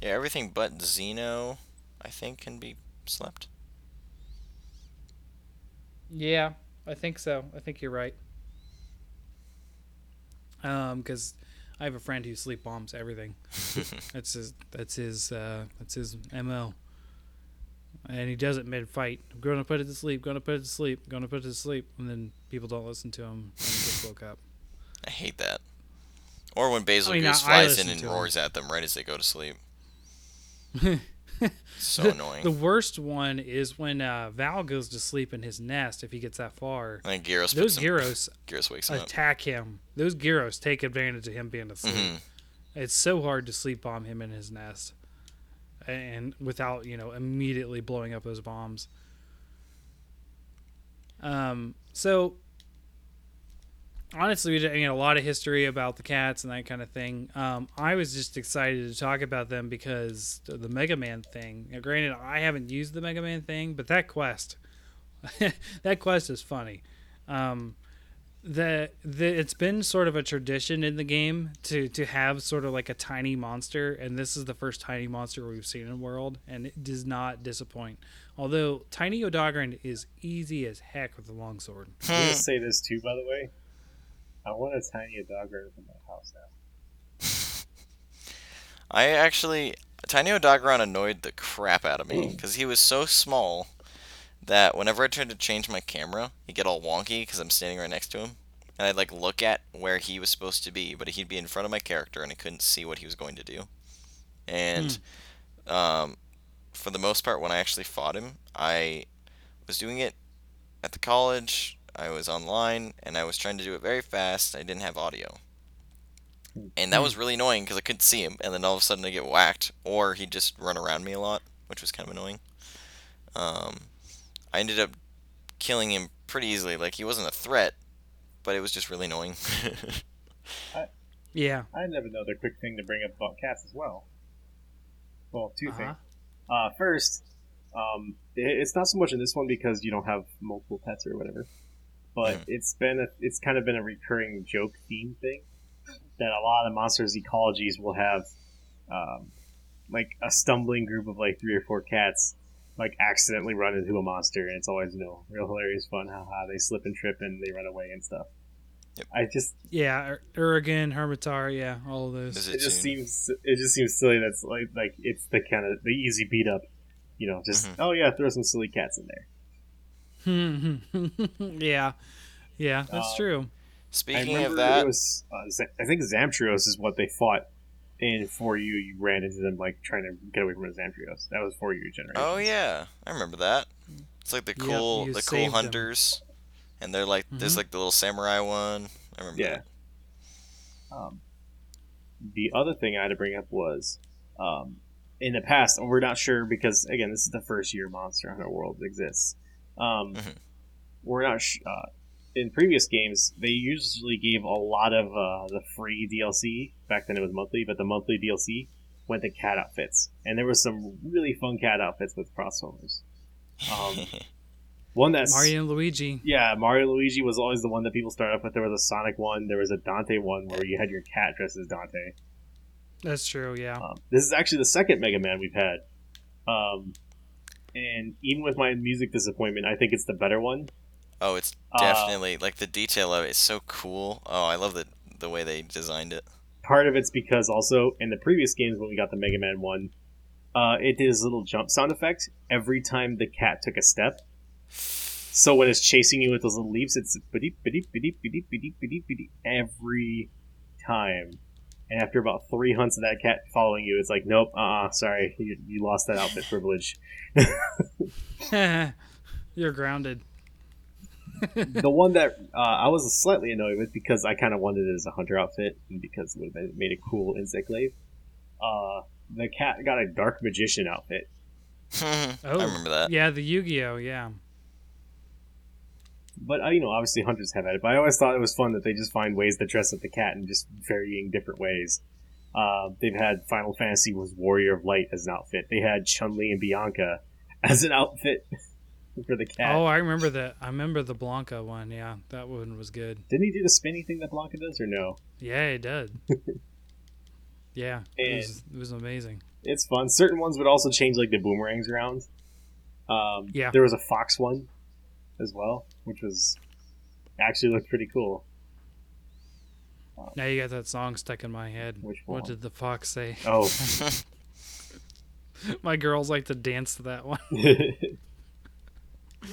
Yeah, everything but Xeno, I think, can be slept. Yeah, I think so. I think you're right. Um, because I have a friend who sleep bombs everything. [laughs] that's his. That's his. Uh, that's his mo. And he does it mid fight. I'm gonna put it to sleep. Gonna put it to sleep. Gonna put it to sleep. And then people don't listen to him. And he gets woke up. I hate that. Or when Basil I mean, Goose I- I flies in and to him. roars at them right as they go to sleep. [laughs] so annoying. The worst one is when uh, Vaal goes to sleep in his nest. If he gets that far, and then Girros, those puts him, Girros [laughs] Girros wakes him up. attack him. Those Girros take advantage of him being asleep. Mhm. It's so hard to sleep bomb him in his nest, and without you know immediately blowing up those bombs. Um. So honestly, we did you know, a lot of history about the cats and that kind of thing. Um, I was just excited to talk about them because the Mega Man thing. Now, granted, I haven't used the Mega Man thing, but that quest, [laughs] that quest is funny. Um, the, the it's been sort of a tradition in the game to to have sort of like a tiny monster, and this is the first tiny monster we've seen in the World, and it does not disappoint. Although Tiny Odogaron is easy as heck with the longsword. [laughs] I'm gonna Hmm. say this too, by the way. I want a tiny dog in my house now. [laughs] I actually, Tiny Odogaron annoyed the crap out of me because he was so small that whenever I tried to change my camera, he'd get all wonky because I'm standing right next to him, and I'd like look at where he was supposed to be, but he'd be in front of my character and I couldn't see what he was going to do. And um, for the most part, when I actually fought him, I was doing it at the college. I was online and I was trying to do it very fast. I didn't have audio. And that was really annoying because I couldn't see him, and then all of a sudden I get whacked, or he'd just run around me a lot, which was kind of annoying. Um, I ended up killing him pretty easily. Like he wasn't a threat, but it was just really annoying. [laughs] Yeah. I had another quick thing to bring up about cats as well. Well, 2 Uh-huh. things. Uh, first, um, it, it's not so much in this one because you don't have multiple pets or whatever, but Mhm. it's been a, it's kind of been a recurring joke theme thing that a lot of monsters ecologies will have, um, like a stumbling group of like three or four cats, like accidentally run into a monster, and it's always you know real hilarious fun. Haha, they slip and trip and they run away and stuff. Yep. I just Yeah, Ur- Uragaan, Hermitaur, yeah, all of those. Is it just too. seems it just seems silly that's like like it's the kind of the easy beat up you know just Mhm. oh yeah throw some silly cats in there [laughs] yeah, yeah, that's Uh, true. I Speaking of that, it was uh, Z- I think Zamtrios is what they fought and for you you ran into them like trying to get away from a Zamtrios that was for you generation oh yeah, I remember that. It's like the cool you the cool saved 'em. hunters, and they're like there's Mhm. like the little samurai one. I remember. Yeah. that. Um, the other thing I had to bring up was, um, in the past, and we're not sure because again, this is the first year Monster Hunter World exists. Um, Mhm. We're not. Sh- uh, in previous games, they usually gave a lot of uh, the free DLC. Back then, it was monthly, but the monthly DLC went to cat outfits, and there was some really fun cat outfits with crossovers. Um, [laughs] one that's Mario and Luigi. yeah, Mario and Luigi was always the one that people started off with. There was a Sonic one, there was a Dante one where you had your cat dressed as Dante. That's true. Yeah. Um, this is actually the second Mega Man we've had. Um, and even with my music disappointment, I think it's the better one. Oh, it's Uh, definitely like the detail of it is so cool. Oh, I love the the way they designed it. Part of it's because also in the previous games when we got the Mega Man one, uh, it did this little jump sound effect every time the cat took a step. So when it's chasing you with those little leaps, it's beep beep beep beep beep beep beep every time. And after about three hunts of that cat following you, it's like, nope, uh, uh sorry, you, you lost that outfit privilege. You're grounded. The one that uh, I was slightly annoyed with because I kind of wanted it as a hunter outfit and because it would have made a cool insect glaive. Uh, the cat got a dark magician outfit. [laughs] I Oh, remember that. Yeah, the Yu-Gi-Oh. Yeah. But uh, you know, obviously hunters have at it. But I always thought it was fun that they just find ways to dress up the cat in just varying different ways. Uh, they've had Final Fantasy was Warrior of Light as an outfit. They had Chun Li and Blanca as an outfit [laughs] [laughs] for the cat. Oh, I remember that. I remember the Blanca one. Yeah, that one was good. Didn't he do the spinny thing that Blanca does, or no? Yeah, he did. [laughs] yeah, it was, it was amazing. It's fun. Certain ones would also change like the boomerangs around. Um, Yeah. There was a fox one as well, which was actually looked pretty cool. Now you got that song stuck in my head. Which What did the fox say? Oh, [laughs] My girls like to dance to that one.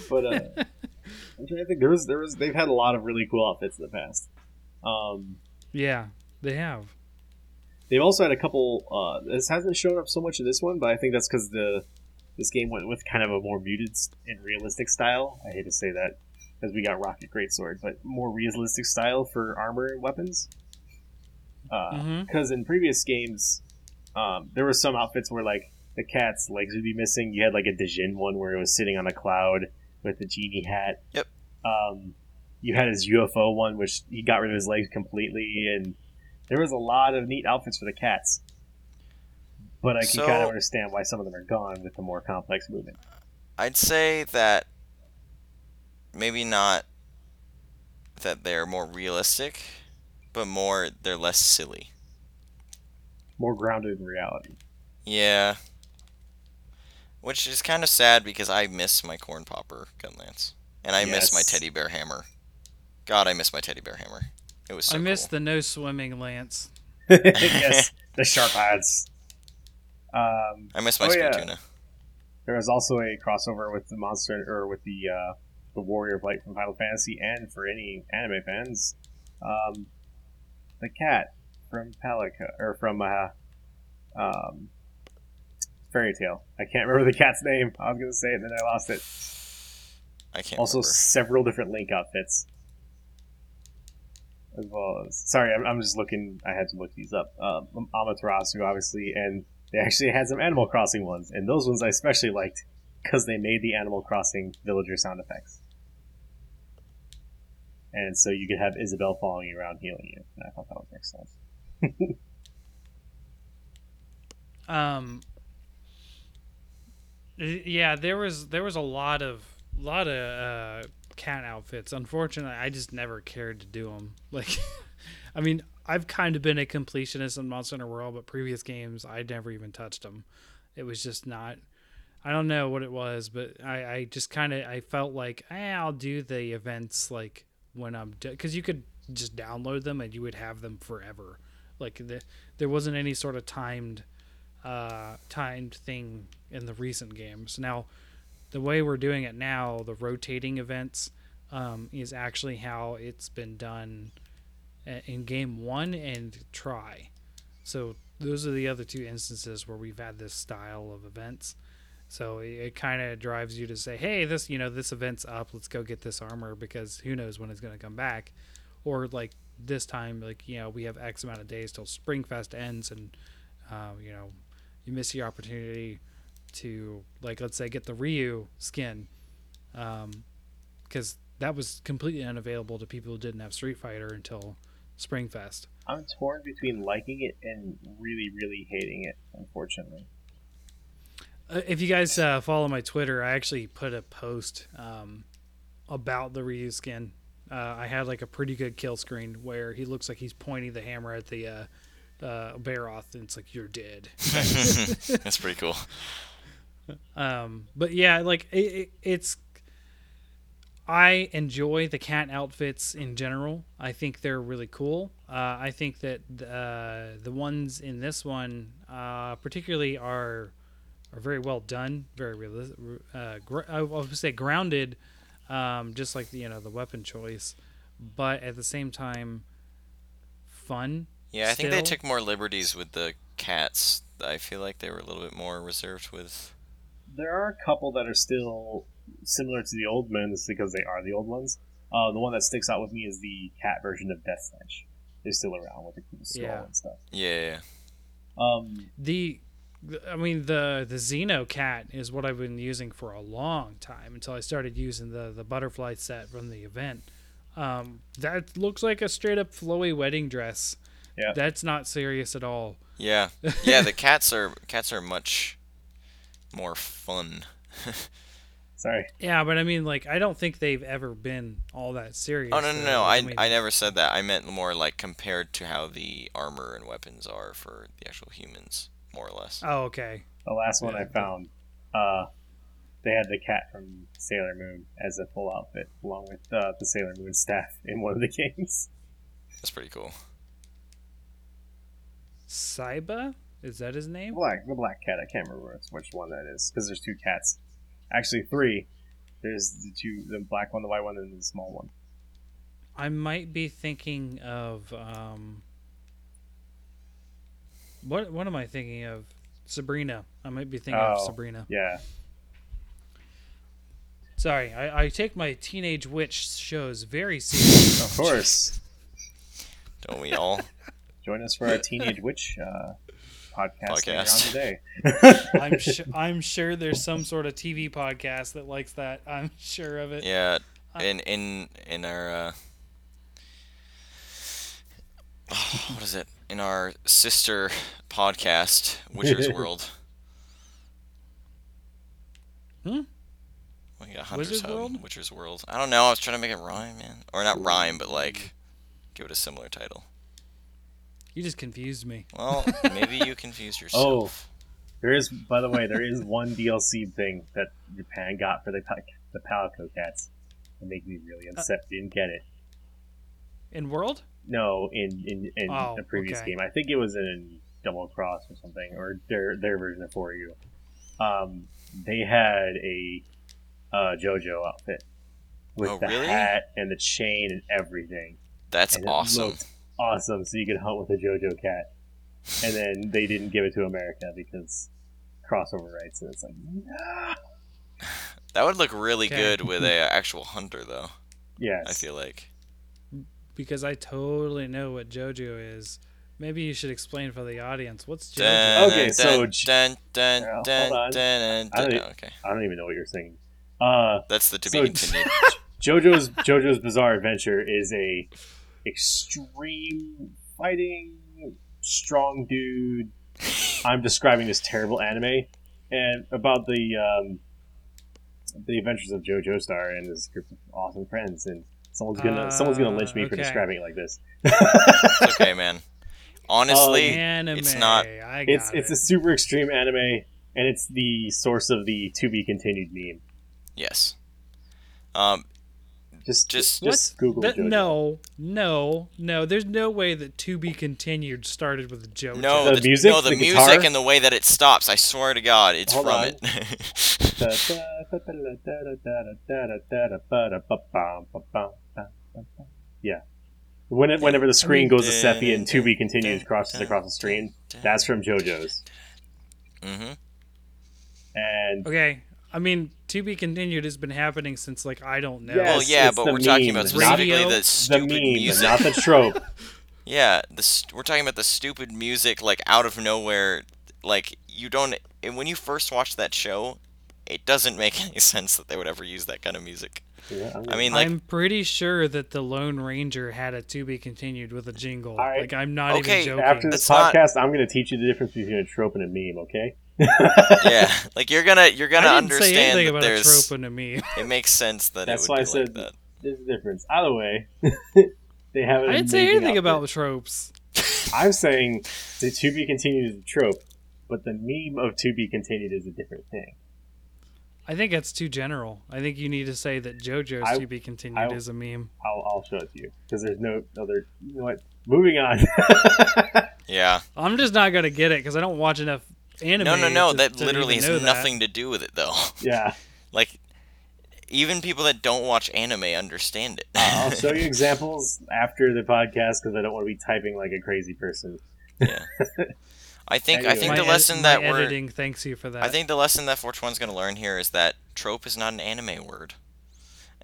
But uh, I'm trying to think. There was there was they've had a lot of really cool outfits in the past. Um, Yeah, they have. they've also had a couple. Uh, this hasn't shown up so much in this one, but I think that's because the this game went with kind of a more muted and realistic style. I hate to say that because we got Rocket Greatsword, but more realistic style for armor and weapons. Because in previous games, um, there were some outfits where like the cat's legs would be missing. You had like a Djinn one where it was sitting on a cloud with the genie hat. Yep. Um, you had his UFO one, which he got rid of his legs completely, and there was a lot of neat outfits for the cats. But I can So- kind of understand why some of them are gone with the more complex movement. I'd say that maybe not that they're more realistic, but more they're less silly. More grounded in reality. Yeah. Which is kind of sad because I miss my corn popper gun lance. And I miss my teddy bear hammer. God, I miss my teddy bear hammer. It was so I miss cool. the no swimming lance. [laughs] yes, [laughs] the sharp eyes. Um, I miss my Oh, spear yeah. tuna. There was also a crossover with the monster or with the uh, the Warrior of Light from Final Fantasy, and for any anime fans, um, the cat from Palica or from uh, um, Fairy Tale. I can't remember the cat's name. I was gonna say it, and then I lost it. I can't also, remember. several different Link outfits. As well as sorry, I'm, I'm just looking. I had to look these up. Um, Amaterasu, obviously, and they actually had some Animal Crossing ones, and those ones I especially liked because they made the Animal Crossing villager sound effects. And so you could have Isabelle following you around healing you. And I thought that was excellent. [laughs] Um. Yeah, there was there was a lot of lot of uh, cat outfits. Unfortunately, I just never cared to do them. [laughs] Like, [laughs] I mean, I've kind of been a completionist in Monster Hunter World, but previous games I never even touched them. It was just not. I don't know what it was, but I, I just kind of I felt like eh, I'll do the events like when I'm because you could just download them and you would have them forever. Like the, there wasn't any sort of timed uh, timed thing in the recent games. Now, the way we're doing it now, the rotating events, um, is actually how it's been done in game one and Tri. So those are the other two instances where we've had this style of events, So it, it kind of drives you to say, "Hey, this you know this event's up. Let's go get this armor because who knows when it's going to come back." Or like this time, like you know we have X amount of days till Springfest ends, and uh, you know you miss the opportunity to like let's say get the Ryu skin, Um, because that was completely unavailable to people who didn't have Street Fighter until Springfest. I'm torn between liking it and really, really hating it. Unfortunately, Uh, if you guys uh, follow my Twitter, I actually put a post um, about the Ryu skin. Uh, I had like a pretty good kill screen where he looks like he's pointing the hammer at the uh, Barroth, and it's like you're dead. [laughs] That's pretty cool. Um, but yeah, like it, it, it's. I enjoy the cat outfits in general. I think they're really cool. Uh, I think that uh, the ones in this one, uh, particularly, are are very well done, very realistic. Uh, gr- I would say grounded, um, just like the, you know the weapon choice, but at the same time, fun. Yeah, I think they took more liberties with the cats. I feel like they were a little bit more reserved with. there are a couple that are still similar to the old men, ones because they are the old ones. Uh, the one that sticks out with me is the cat version of Death Sledge. They're still around with the cool skull Yeah. and stuff. Yeah, Um, the I mean the the Xeno cat is what I've been using for a long time until I started using the the butterfly set from the event. Um, that looks like a straight up flowy wedding dress. Yeah. That's not serious at all. yeah, [laughs] yeah. The cats are cats are much more fun. [laughs] sorry. Yeah, but I mean like I don't think they've ever been all that serious. Oh no no though. no! I mean, I never said that. I meant more like compared to how the armor and weapons are for the actual humans, more or less. Oh okay. The last one Yeah. I found, uh, they had the cat from Sailor Moon as a full outfit, along with uh, the Sailor Moon staff in one of the [laughs] games. That's pretty cool. Saiba? Is that his name? Black, the black cat. I can't remember which- which one that is because there's two cats. Actually, three. There's the two, the black one, the white one, and the small one. I might be thinking of um what what am I thinking of? Sabrina. I might be thinking of Oh. Sabrina. Yeah, Sorry, I, I take my teenage witch shows very seriously. of course. Don't we all? [laughs] Join us for our Teenage [laughs] Witch uh, podcast later on Podcast. today. [laughs] I'm sure [laughs] I'm sure there's some sort of TV podcast that likes that. I'm sure of it. Yeah, in in in our uh, [sighs] what is it? In our sister podcast, Witcher's World. Hmm? We got Hunter's Wizard's Hub, World? Witcher's World. I don't know. I was trying to make it rhyme, man, or not rhyme, but like give it a similar title. You just confused me. Well, [laughs] maybe you confused yourself. Oh, there is, by the way, there is one DLC thing that Japan got for the pa- the Palico cats. It made me really Uh, upset. Didn't get it. In World? No, in in, in Oh, a previous okay. game, I think it was in Double Cross or something, or their their version of For You. Um, they had a uh, JoJo outfit with Oh, the really? hat and the chain and everything. That's and it awesome. Looked awesome. So you could hunt with a JoJo cat, and then they didn't give it to America because crossover rights. And it's like, nah. That would look really Okay. good with a [laughs] actual hunter, though. yes, I feel like. Because I totally know what JoJo is. Maybe you should explain for the audience. What's JoJo? Dun, Okay, dun, so dun, J- dun, dun, Yeah, hold dun, on. dun, I don't- oh, okay. I don't even know what you're saying. Uh, That's the to So- be continued. [laughs] JoJo's JoJo's Bizarre Adventure is a extreme fighting, strong dude. I'm describing this terrible anime, and about the um, the adventures of JoJo Star and his group of awesome friends. And someone's gonna someone's gonna lynch me for describing it like this. It's okay, [laughs] man. Honestly, Anime. it's not- I got It's it's a super extreme anime, and it's the source of the to be continued meme. yes. Um, Just Just- just, Google That- JoJo. no, no, no. There's no way that To Be Continued started with JoJo. no, The the, music, no, the, the music guitar? and the way that it stops. I swear to God, it's Hold from on. it. Yeah. When it, whenever the screen goes to sepia and to be continued crosses across the screen, that's from JoJo's. Mm hmm And Okay. I mean, to be continued has been happening since like I don't know. Yes, well, yeah, but we're talking about specifically Radio, the the stupid meme, music. not the trope. [laughs] [laughs] Yeah, the st- we're talking about the stupid music, like out of nowhere. Like you don't, and when you first watch that show, it doesn't make [laughs] any sense that they would ever use that kind of music. Yeah, I'm I mean, like, I'm pretty sure that the Lone Ranger had a to be continued with a jingle. All right. Like I'm not Okay, even joking. after this That's not- podcast, I'm going to teach you the difference between a trope and a meme. Okay? Yeah, [laughs] like you're gonna you're gonna I didn't say understand anything that about a there's. trope and a meme. [laughs] It makes sense that That's it why would I said like that. There's a difference. Either way, [laughs] they have. An I didn't say anything outfit. about tropes. I'm saying the to be continued is a trope, but the meme of to be continued is a different thing. I think that's too general. I think you need to say that JoJo's I- to be continued I- is a meme. I'll, I'll show it to you because there's no other. You know what? Moving on. Yeah. I'm just not gonna get it because I don't watch enough anime. No, no, no. to- That to literally has know that. nothing to do with it, though. [laughs] yeah, Like, even people that don't watch anime understand it. I'll [laughs] show you examples after the podcast because I don't want to be typing like a crazy person. yeah. [laughs] I think I think My the ed- lesson my that we're editing thanks you for that. I think the lesson that 421's going to learn here is that trope is not an anime word.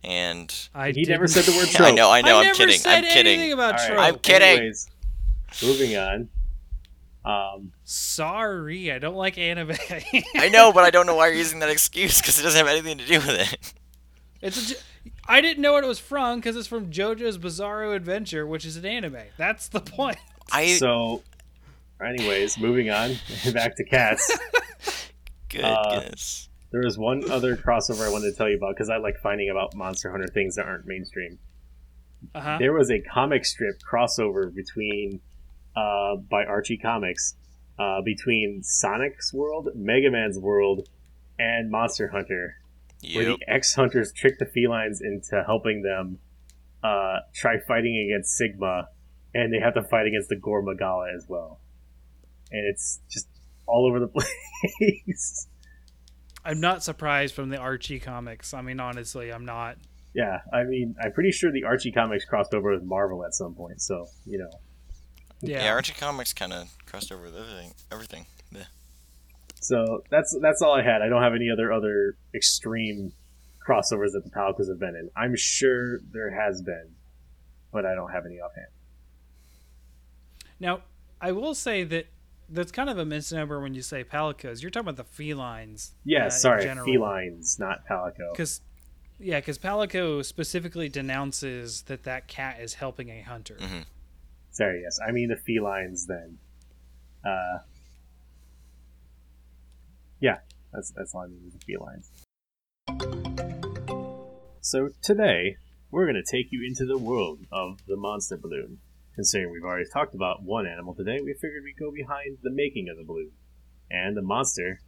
And I he never didn't- said the word trope. I know, I know, I I'm never kidding. said I'm kidding. anything about All right, trope. I'm kidding. Anyways, moving on. Um, Sorry, I don't like anime. [laughs] I know, but I don't know why you're using that excuse because it doesn't have anything to do with it. It's a, j- I didn't know what it was from because it's from JoJo's Bizarro Adventure, which is an anime. That's the point. I so, anyways, moving on. [laughs] Back to cats. [laughs] goodness. There was one other crossover I wanted to tell you about because I like finding about Monster Hunter things that aren't mainstream. Uh huh. There was a comic strip crossover between, uh, by Archie Comics, uh, between Sonic's world, Mega Man's world, and Monster Hunter, where the X Hunters trick the felines into helping them uh, try fighting against Sigma, and they have to fight against the Gore Magala as well. And it's just all over the [laughs] place. I'm not surprised from the Archie comics. I mean, honestly, I'm not. yeah, I mean, I'm pretty sure the Archie comics crossed over with Marvel at some point, so you know. Yeah. Yeah, Archie Comics kind of crossed over with everything. Everything. Yeah. So that's that's all I had. I don't have any other other extreme crossovers that the Palicos have been in. I'm sure there has been, but I don't have any offhand. Now, I will say that that's kind of a misnomer when you say palicos. You're talking about the felines. Yeah, uh, sorry, felines, not Palico. Because, yeah, because Palico specifically denounces that that cat is helping a hunter. hmm Sorry, yes, I mean the felines. Then, uh, yeah, that's that's all I mean is the felines. So today we're gonna take you into the world of the monster balloon. Considering we've already talked about one animal today, we figured we'd go behind the making of the balloon and the monster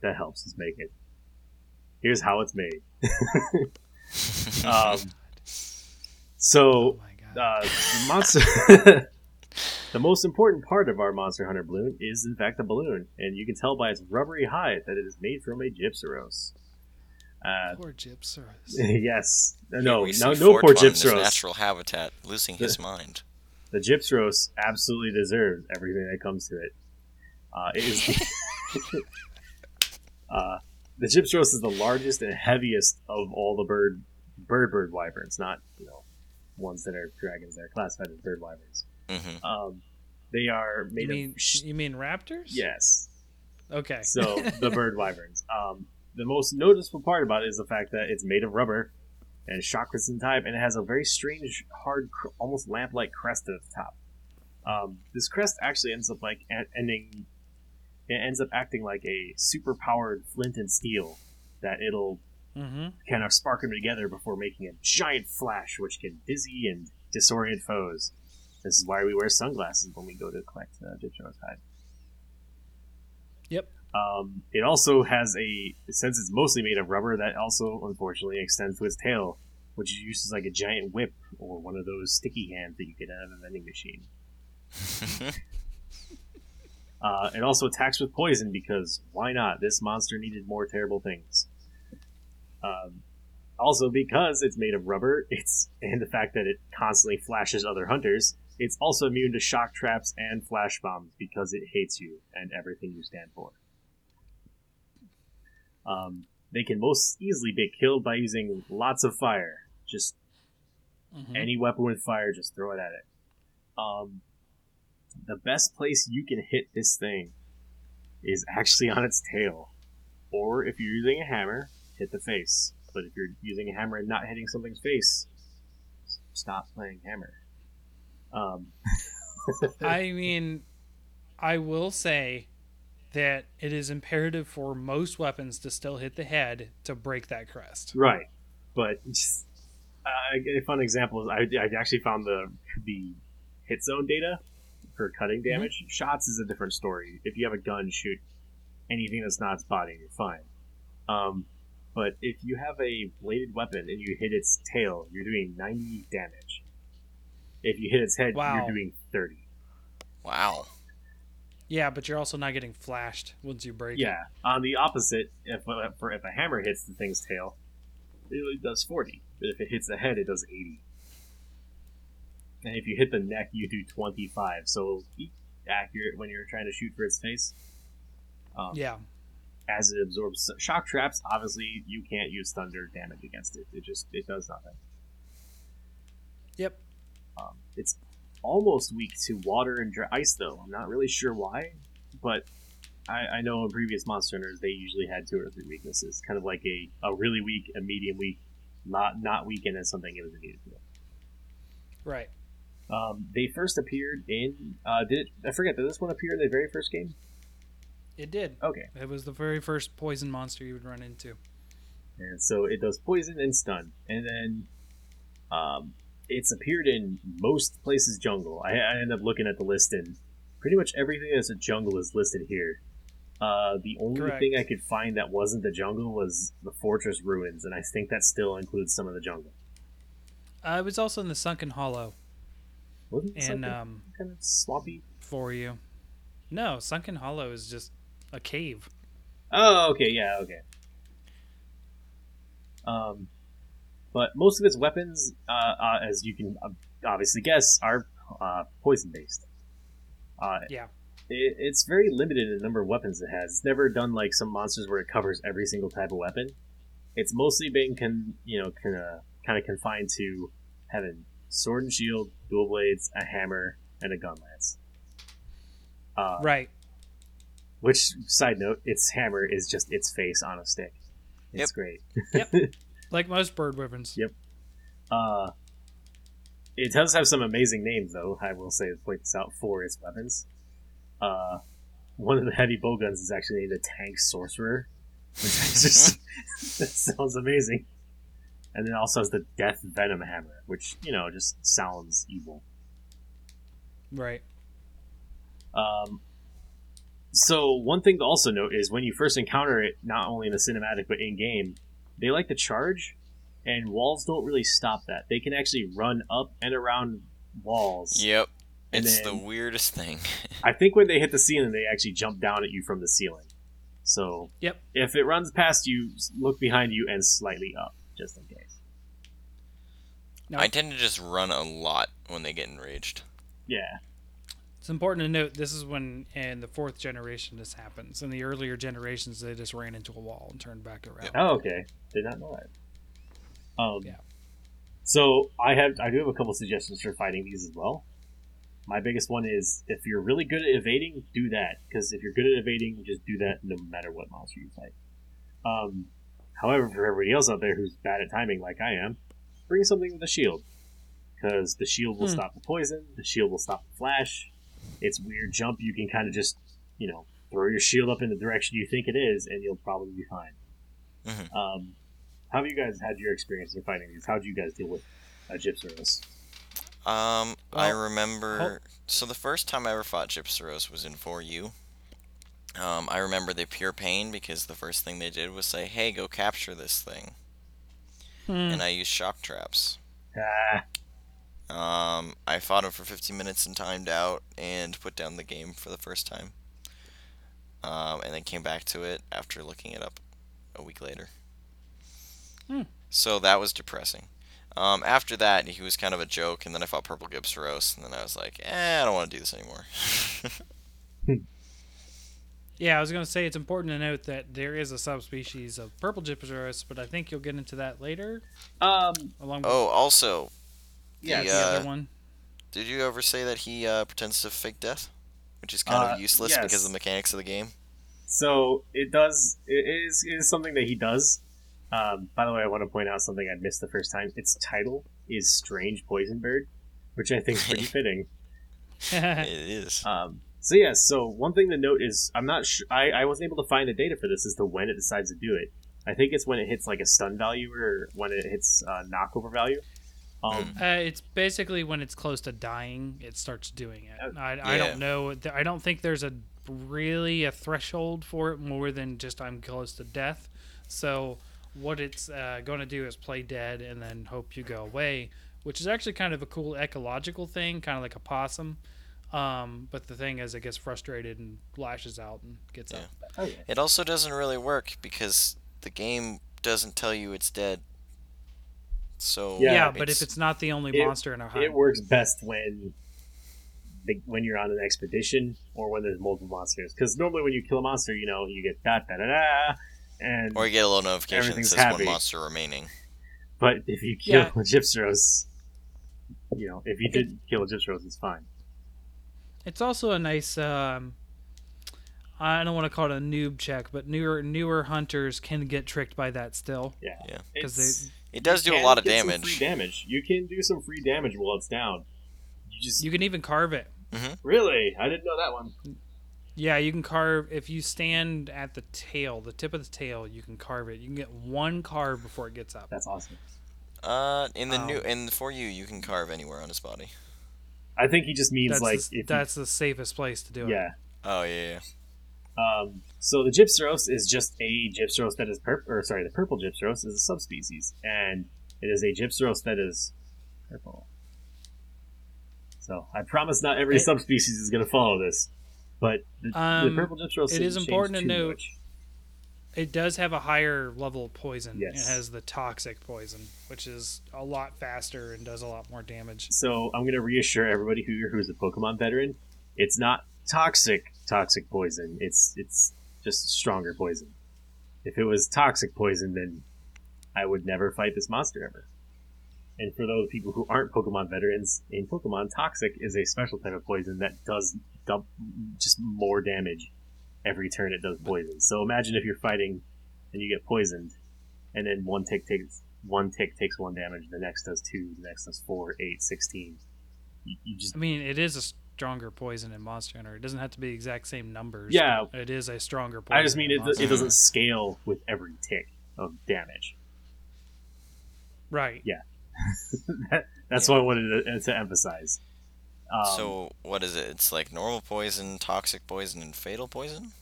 that helps us make it. Here's how it's made. [laughs] [laughs] um, so. Uh, the [laughs] monster. [laughs] the most important part of our Monster Hunter balloon is, in fact, the balloon, and you can tell by its rubbery hide that it is made from a Gypceros. Uh, Poor Gypceros. [laughs] yes, no, we see no, no, poor Fortron in his Gypceros. natural habitat, losing his mind. The Gypceros absolutely deserves everything that comes to it. Uh, it is. uh, the Gypceros is the largest and heaviest of all the bird bird bird wyverns, not you know ones that are dragons that are classified as bird wyverns. hmm Um, they are You mean of sh- you mean raptors? yes. Okay. So the [laughs] bird wyverns. Um, the most noticeable part about it is the fact that it's made of rubber and is shock resistant type, and it has a very strange, hard, cr- almost lamp-like crest at the top. Um, this crest actually ends up like en- ending. It ends up acting like a super-powered flint and steel that it'll mm-hmm. kind of spark them together before making a giant flash, which can dizzy and disorient foes. This is why we wear sunglasses when we go to collect uh, Gypsum's hide. Yep. Um, it also has a since it's mostly made of rubber that also unfortunately extends to its tail, which it uses like a giant whip or one of those sticky hands that you get out of a vending machine. [laughs] Uh, it also attacks with poison because why not? This monster needed more terrible things. Um, also, because it's made of rubber, it's and the fact that it constantly flashes other hunters, it's also immune to shock traps and flash bombs because it hates you and everything you stand for. Um, they can most easily be killed by using lots of fire. Just Mhm. any weapon with fire, just throw it at it. Um, the best place you can hit this thing is actually on its tail. Or if you're using a hammer, hit the face. But if you're using a hammer and not hitting something's face, stop playing hammer. Um, [laughs] I mean, I will say that it is imperative for most weapons to still hit the head to break that crest. right. But [laughs] just, uh, a fun example is I, I actually found the the hit zone data for cutting damage. Shots is a different story. If you have a gun, shoot anything that's not its body, you're fine. Um, but if you have a bladed weapon and you hit its tail, you're doing 90 damage. If you hit its head, Wow. you're doing 30. Wow. Yeah, but you're also not getting flashed once you break it. Yeah. On the opposite, if uh, for if a hammer hits the thing's tail, it only does 40. But if it hits the head, it does 80. And if you hit the neck, you do 25. So be accurate when you're trying to shoot for its face. Um, Yeah. As it absorbs shock traps, obviously you can't use thunder damage against it. It just it does nothing. Yep. Um, it's almost weak to water and dry ice, though. I'm not really sure why, but I, I know in previous Monster Hunters they usually had two or three weaknesses, kind of like a, a really weak, a medium weak, not not weak, and then something it was needed to. Right. Um, they first appeared in. Uh, did it, I forget? Did this one appear in the very first game? It did. Okay, It was the very first poison monster you would run into. and so it does poison and stun, and then um, it's appeared in most places jungle. I, I end up looking at the list, and pretty much everything that's a jungle is listed here. Uh, the only Correct. thing I could find that wasn't the jungle was the fortress ruins, and I think that still includes some of the jungle. Uh, it was also in the Sunken Hollow Wasn't it and um, kind of swampy? for you. No, Sunken Hollow is just a cave. Oh, okay, yeah, okay. Um, but most of its weapons, uh, uh, as you can uh, obviously guess, are uh, poison based. Uh, Yeah. it, it's very limited in the number of weapons it has. It's never done like some monsters where it covers every single type of weapon. It's mostly been con, you know, kind of kind of confined to having sword and shield, dual blades, a hammer, and a gun lance. Uh, Right. Which side note, its hammer is just its face on a stick. It's Yep. great. Yep. [laughs] Like most bird weapons. Yep. Uh, it does have some amazing names, though. I will say, to point this out for its weapons. Uh, one of the heavy bow guns is actually named the Tank Sorcerer, which is just that [laughs] [laughs] sounds amazing. And then also has the Death Venom Hammer, which you know just sounds evil. Right. Um, so one thing to also note is when you first encounter it, not only in the cinematic but in game, they like to charge, and walls don't really stop that. They can actually run up and around walls. Yep. And It's then- the weirdest thing. [laughs] I think when they hit the ceiling, they actually jump down at you from the ceiling. So Yep. if it runs past you, look behind you and slightly up, just in case. Now, I tend to just run a lot when they get enraged. Yeah. It's important to note this is when in the fourth generation this happens. In the earlier generations, they just ran into a wall and turned back around. Oh, okay. Did not know that. Um, Yeah. So I have I do have a couple suggestions for fighting these as well. My biggest one is if you're really good at evading, do that because if you're good at evading, just do that no matter what monster you fight. Um, however, for everybody else out there who's bad at timing like I am, bring something with a shield because the shield will Hmm. stop the poison, the shield will stop the flash. It's weird jump. You can kind of just you know throw your shield up in the direction you think it is, and you'll probably be fine. Mhm. Um, how have you guys had your experience in fighting these? How do you guys deal with uh, Gypceros? Um, I Well, remember. So the first time I ever fought Gypceros was in 4U. Um, I remember the pure pain because the first thing they did was say, "Hey, go capture this thing," Hmm. and I used shock traps. Ah, Um, I fought him for 15 minutes and timed out and put down the game for the first time. Um, and then came back to it after looking it up a week later. Hmm. So that was depressing. Um, after that, he was kind of a joke, and then I fought Purple Gypceros, and then I was like, eh, I don't want to do this anymore. [laughs] Yeah, I was going to say it's important to note that there is a subspecies of purple Gypceros, but I think you'll get into that later. Um, Along with Oh, also, yes. the uh, other one. did you ever say that he uh, pretends to fake death, which is kind Uh, of useless because of the mechanics of the game? So it does. It is, it is something that he does. Um, by the way, I want to point out something I missed the first time. Its title is Strange Poison Bird, which I think is pretty [laughs] fitting. It [laughs] is. Um, so yeah, so one thing to note is I'm not sure. I, I wasn't able to find the data for this as to when it decides to do it. I think it's when it hits like a stun value or when it hits uh, knockover value. Um, Uh, it's basically when it's close to dying, it starts doing it. Uh, I, I don't know. I don't think there's a really a threshold for it more than just I'm close to death. So what it's uh, going to do is play dead and then hope you go away, which is actually kind of a cool ecological thing, kind of like a possum. Um, but the thing is, it gets frustrated and lashes out and gets Yeah. up. oh yeah. It also doesn't really work because the game doesn't tell you it's dead. So Yeah, Yeah, but if it's not the only it- monster in a hunt, It works best when the, when you're on an expedition or when there's multiple monsters. Because normally when you kill a monster, you know you get da da da da, and or you get a little notification that Everything's says happy. one monster remaining. but if you kill Yeah. [laughs] a Gypceros, you know if you did kill a Gypceros, it's fine. It's also a nice. Um, I don't want to call it a noob check, but newer newer hunters can get tricked by that still. Yeah, Yeah. because they It does do a lot of get some damage. Free damage. You can do some free damage while it's down. You just you can even carve it. really, I didn't know that one. Yeah, you can carve if you stand at the tail, the tip of the tail. You can carve it. You can get one carve before it gets up. That's awesome. Uh, in the Um, new in for you, you can carve anywhere on his body. I think he just means That's like the, if that's the safest place to do you, it. yeah. Oh yeah, yeah. Um, so the Gypceros is just a Gypceros that is purple, or sorry, the purple Gypceros is a subspecies, and it is a Gypceros that is purple. So I promise not every It- subspecies is going to follow this, but the, Um, the purple Gypceros it is important to note- much. It does have a higher level of poison. Yes. It has the toxic poison, which is a lot faster and does a lot more damage. So I'm going to reassure everybody who who's a Pokemon veteran, it's not toxic toxic poison. It's it's just stronger poison. If it was toxic poison, then I would never fight this monster ever. And for those people who aren't Pokemon veterans, in Pokemon, toxic is a special type of poison that does dump just more damage every turn it does poison. So imagine if you're fighting and you get poisoned, and then one tick takes one tick takes one damage, the next does two, the next does four, eight, sixteen. You, you just I mean, it is a stronger poison in Monster Hunter. It doesn't have to be exact same numbers. Yeah. it is a stronger poison. I just mean it, it doesn't scale with every tick of damage. Right. [laughs] That- That's what I wanted to, to emphasize. Um, so what is it? It's like normal poison, toxic poison, and fatal poison.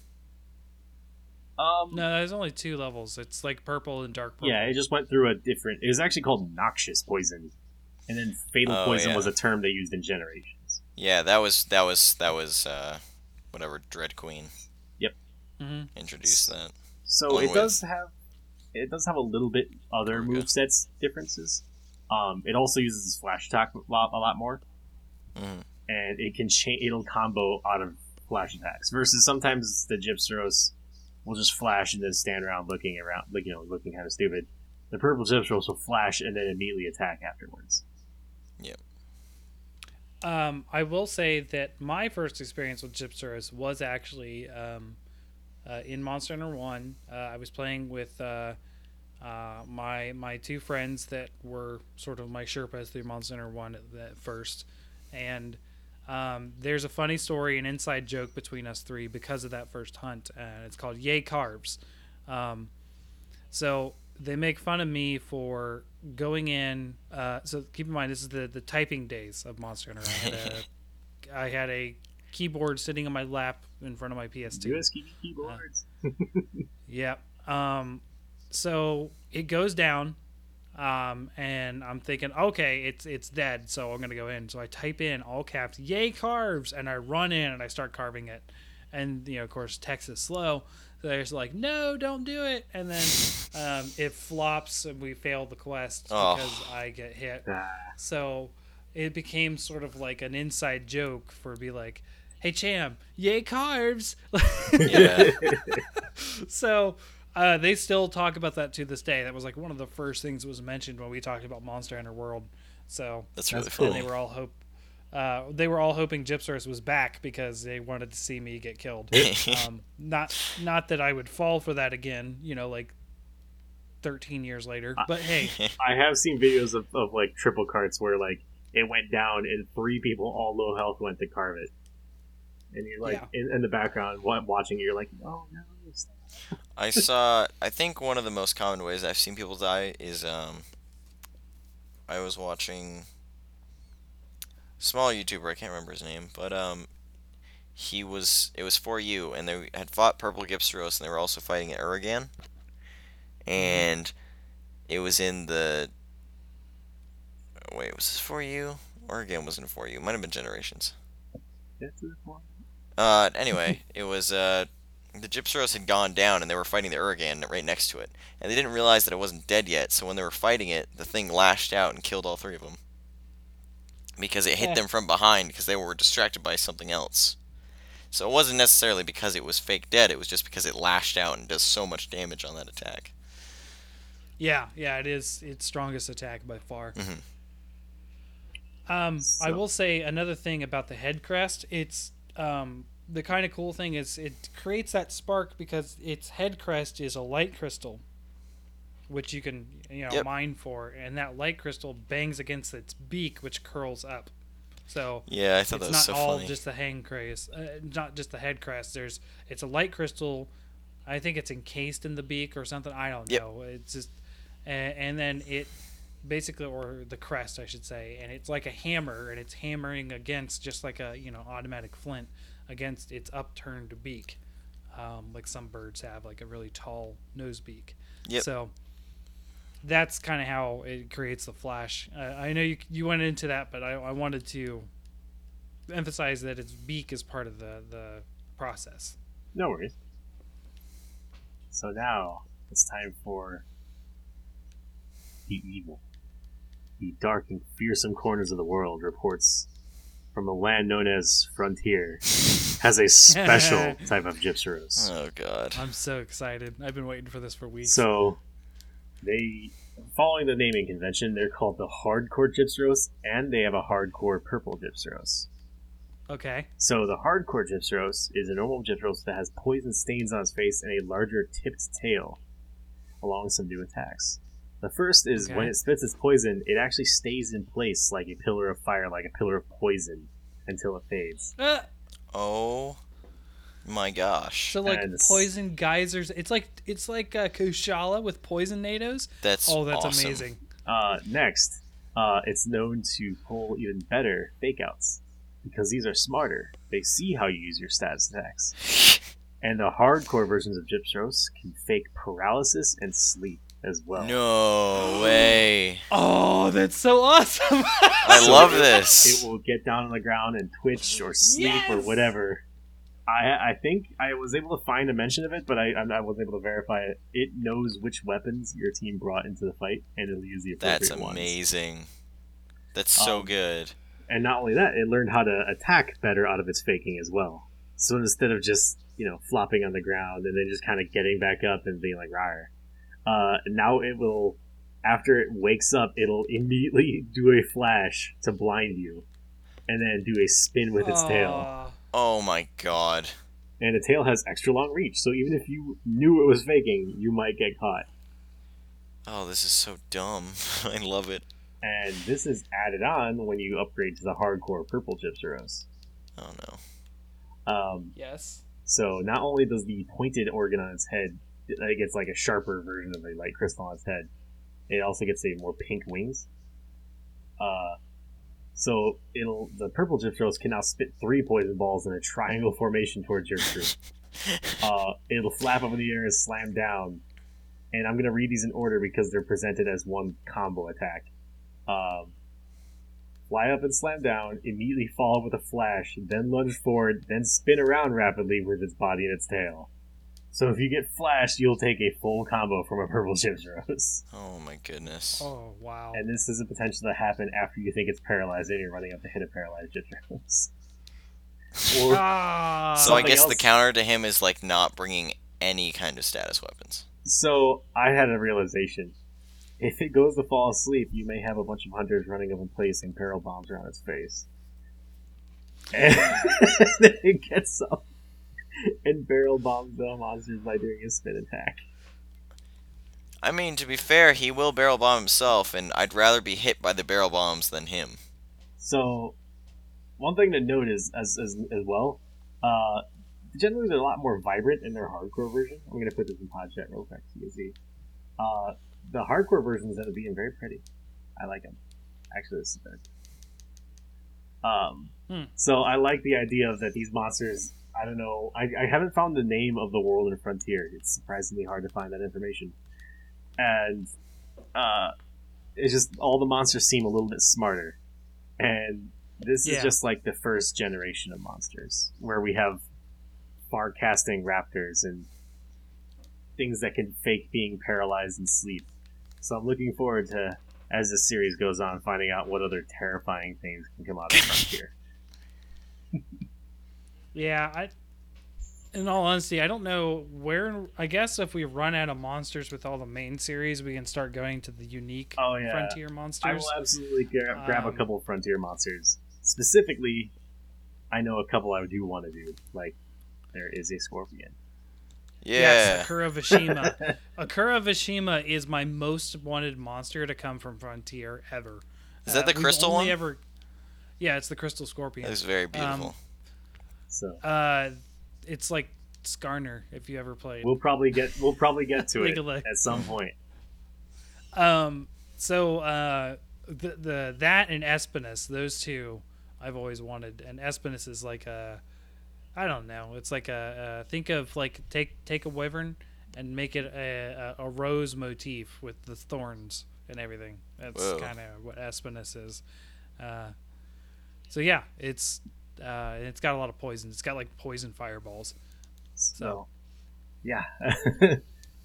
um, No, there's only two levels. It's like purple and dark purple. yeah, it just went through a different. It was actually called noxious poison, and then fatal Oh, poison yeah. was a term they used in Generations. Yeah, that was that was that was uh, whatever Dread Queen Yep. hmm introduced that. So Along it with- does have it does have a little bit other There move sets differences. Um, it also uses flash attack a lot, a lot more, Mhm. and it can change. It'll combo out of flash attacks versus sometimes the Gypceros will just flash and then stand around looking around, like you know, looking kind of stupid. The purple Gypceros will flash and then immediately attack afterwards. Um, I will say that my first experience with Gypceros was actually um, uh, in Monster Hunter One. Uh, I was playing with uh, uh, my my two friends that were sort of my Sherpas through Monster Hunter One at, at first, and um, there's a funny story, an inside joke between us three because of that first hunt, and it's called "Yay Carbs." Um, so they make fun of me for going in. Uh, so keep in mind, this is the the typing days of Monster Hunter. I had a, [laughs] I had a keyboard sitting on my lap in front of my PS2. USB keyboards. [laughs] Yep. Um, so it goes down, um, and I'm thinking, okay, it's it's dead, so I'm gonna go in. So I type in all caps, "Yay carves," and I run in and I start carving it, and you know, of course, text is slow. So they're just like, no, don't do it, and then um, it flops, and we fail the quest Oh. because I get hit. Ah, So it became sort of like an inside joke for be like, "Hey Cham, yay carbs!" Yeah. [laughs] so uh, they still talk about that to this day. That was like one of the first things that was mentioned when we talked about Monster Hunter World. So That's really That's and cool. funny. they were all hope. Uh, they were all hoping Gypceros was back because they wanted to see me get killed. [laughs] um, not not that I would fall for that again, you know, like 13 years later. But hey, [laughs] I have seen videos of, of like triple carts where like it went down and three people all low health went to carve it, and you're like Yeah. in, in the background watching, you're like, oh no. I [laughs] saw. I think one of the most common ways I've seen people die is um. I was watching. Small YouTuber, I can't remember his name, but um, he was. It was for you, and they had fought Purple Gypceros, and they were also fighting at Uragaan, and it was in the. Wait, was this for you? Uragaan wasn't for you. Might have been Generations. That's the point. Uh, anyway, [laughs] it was uh, the Gypceros had gone down and they were fighting the Uragaan right next to it, and they didn't realize that it wasn't dead yet. So when they were fighting it, the thing lashed out and killed all three of them because it hit Eh. them from behind because they were distracted by something else. So it wasn't necessarily because it was fake dead; it was just because it lashed out and does so much damage on that attack. yeah, yeah, it is its strongest attack by far. Mhm. Um, I will say another thing about the head crest. It's um, the kind of cool thing is it creates that spark because its head crest is a light crystal, which you can you know Yep. mine for, and that light crystal bangs against its beak, which curls up. So Yeah, I thought it's that not was so all funny. just the hang crest, uh, not just the head crest. There's it's a light crystal. I think it's encased in the beak or something. I don't Yep. know. It's just and, and then it basically or the crest I should say, and it's like a hammer and it's hammering against just like a you know automatic flint against its upturned beak, um, like some birds have like a really tall nose beak. Yep. So that's kind of how it creates the flash. Uh, I know you you went into that, but I, I wanted to emphasize that its beak is part of the the process. No worries. So now it's time for the evil. The dark and fearsome corners of the world reports from a land known as Frontier has a special [laughs] type of Gypceros. Oh god. I'm so excited. I've been waiting for this for weeks. So they following the naming convention, they're called the hardcore Gypceros and they have a hardcore purple Gypceros. okay. So the hardcore Gypceros is a normal Gypceros that has poison stains on its face and a larger tipped tail, along with some new attacks. The first is Okay. when it spits its poison, it actually stays in place like a pillar of fire, like a pillar of poison, until it fades. Uh, Oh my gosh. so like And poison geysers. It's like it's like uh, Kushala with poison nados. That's Oh, that's awesome. amazing. Uh, next, uh, it's known to pull even better fake outs because these are smarter. They see how you use your status attacks. [laughs] And the hardcore versions of Gypceros can fake paralysis and sleep as well. No way. [gasps] Oh, that's so awesome. I So love it- this. It will get down on the ground and twitch or sleep or whatever. I I think I was able to find a mention of it, but I I wasn't able to verify it. It knows which weapons your team brought into the fight, and it'll use the appropriate That's ones. amazing. That's so Um, good. And not only that, it learned how to attack better out of its faking as well. So instead of just you know flopping on the ground and then just kind of getting back up and being like rar, uh, now it will. After it wakes up, it'll immediately [laughs] do a flash to blind you, and then do a spin with its tail. Aw. Oh my god. and the tail has extra long reach. So even if you knew it was faking, you might get caught. Oh, this is so dumb. [laughs] I love it. And this is added on when you upgrade to the hardcore purple Gypceros. Oh no. Um, Yes. so not only does the pointed organ on its head, it gets like a sharper version of a light crystal on its head. It also gets a more pink wings. Uh, so it'll the purple Gypceros can now spit three poison balls in a triangle formation towards your crew. [laughs] uh, it'll flap up in the air and slam down. And I'm gonna read these in order because they're presented as one combo attack. Um, fly up and slam down, immediately fall with a flash, then lunge forward, then spin around rapidly with its body and its tail. So if you get flashed, you'll take a full combo from a purple Gypceros. Oh my goodness. Oh wow. And this is a potential to happen after you think it's paralyzed and you're running up to hit a paralyzed Gypceros. Or Ah, So I Something guess the counter to him is like not bringing any kind of status weapons. so I had a realization. If it goes to fall asleep, you may have a bunch of hunters running up and placing peril bombs around its face. [laughs] And then it gets up [laughs] and barrel bombs the monsters by doing a spin attack. I mean, to be fair, he will barrel bomb himself, and I'd rather be hit by the barrel bombs than him. So, one thing to note is as as, as well, uh, generally they're a lot more vibrant in their hardcore version. I'm gonna put this in pod chat real quick so you can see. Uh, the hardcore versions end up being very pretty. I like them. Actually, this is better. Um, Hmm. so I like the idea of that these monsters. I don't know. I, I haven't found the name of the world in Frontier. It's surprisingly hard to find that information, and uh, it's just all the monsters seem a little bit smarter and this Yeah. is just like the first generation of monsters where we have far casting raptors and things that can fake being paralyzed and sleep so i'm looking forward to as this series goes on finding out what other terrifying things can come out of frontier [laughs] Yeah, I. In all honesty, I don't know where. I guess if we run out of monsters with all the main series, we can start going to the unique oh yeah frontier monsters. i monsters. will absolutely gra- grab a Um, couple of frontier monsters specifically i know a couple i do want to do like there is a scorpion Yeah. Yes, Akura Vashimu. [laughs] Akura Vashimu is my most wanted monster to come from Frontier ever. Is that the crystal only one? Ever, yeah, it's the crystal scorpion. It's very beautiful. So Uh, it's like Skarner if you ever played. we'll probably get we'll probably get to [laughs] it of at some point Um, so uh, the the that and Espinas, those two, I've always wanted. And Espinas is like a, I don't know. It's like a, a think of like take take a wyvern and make it a, a, a rose motif with the thorns and everything. That's kind of what Espinas is. Uh, so yeah, it's uh, it's got a lot of poison. It's got like poison fireballs. So, yeah, [laughs]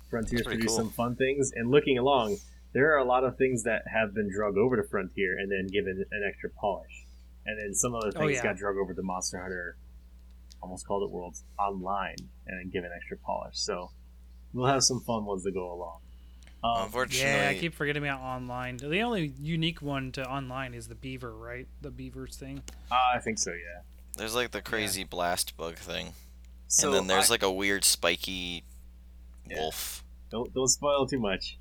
Frontier's pretty produced cool. some fun things. And looking along, there are a lot of things that have been drug over to Frontier and then given an extra polish. And then some other Oh, things yeah. got drug over to Monster Hunter, almost called it Worlds Online, and then given extra polish. So we'll have some fun ones to go along. Um, Unfortunately, Yeah, I keep forgetting about online. The only unique one to online is the beaver, right? The beavers thing. uh, I think so, yeah. there's like the crazy blast bug thing, So and then there's I- like a weird spiky Yeah. wolf. don't, don't spoil too much.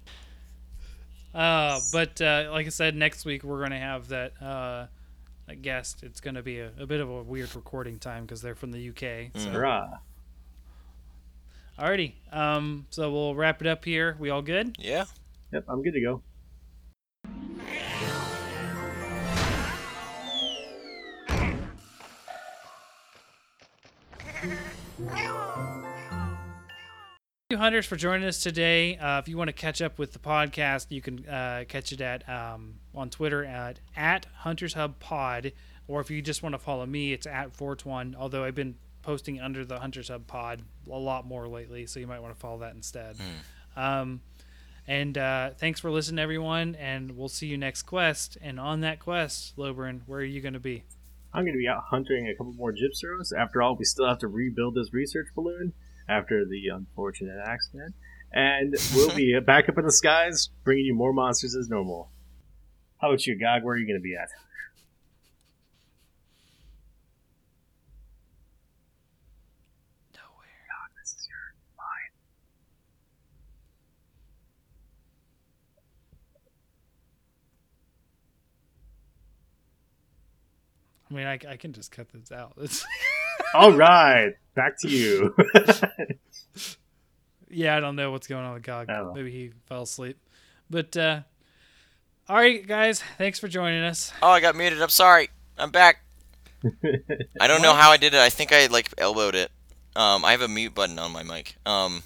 Uh, but uh, like I said, next week we're gonna have that uh, that guest. It's gonna be a, a bit of a weird recording time because they're from the UK. So, Mm. Hurrah! alrighty. Um, so we'll wrap it up here. We all good? Yeah. Yep, I'm good to go. Thank you, hunters, for joining us today. Uh, if you want to catch up with the podcast, you can uh, catch it at um, on Twitter at at Hunters Hub Pod, or if you just want to follow me, it's at Fortuan. Although I've been posting under the Hunters Hub Pod a lot more lately, so you might want to follow that instead. Um, and uh, thanks for listening, everyone, and we'll see you next quest. And on that quest, Lobrin, where are you going to be? I'm going to be out hunting a couple more Gypceros. After all, we still have to rebuild this research balloon after the unfortunate accident. And we'll be [laughs] back up in the skies, bringing you more monsters as normal. How about you, Gog? Where are you going to be at? Nowhere. Gog, this is your line. I mean, I, I can just cut this out. [laughs] It's, All right, back to you. [laughs] yeah, I don't know what's going on with Gog. I don't know. Maybe he fell asleep. But uh, all right, guys, thanks for joining us. Oh, I got muted. I'm sorry. I'm back. [laughs] I don't know how I did it. I think I like elbowed it. Um, I have a mute button on my mic. Um,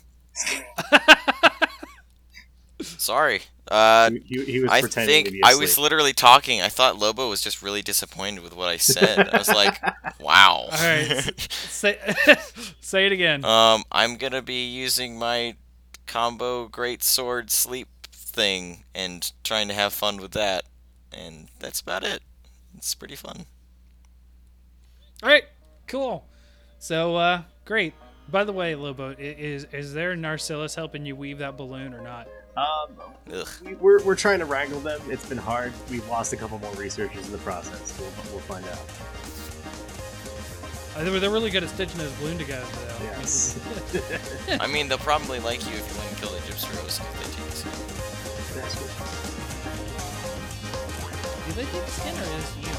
sorry. Uh, he, he was I pretending think to be I was literally talking. I thought Lobo was just really disappointed with what I said. I was like, [laughs] "Wow." All right. [laughs] say, [laughs] say it again. um, I'm gonna be using my combo great sword sleep thing and trying to have fun with that, and that's about it. It's pretty fun. All right. Cool. So uh, great. By the way, Lobo, is is there Narcillus helping you weave that balloon or not? Um, Ugh. we, we're, we're trying to wrangle them. It's been hard. We've lost a couple more researchers in the process. We'll, we'll find out. Uh, they were they're really good at stitching this balloon together, though. Yes. [laughs] I mean, they'll probably like you if you wouldn't kill the Gypceros because they take the skin. That's good. Do they take the skin or is you?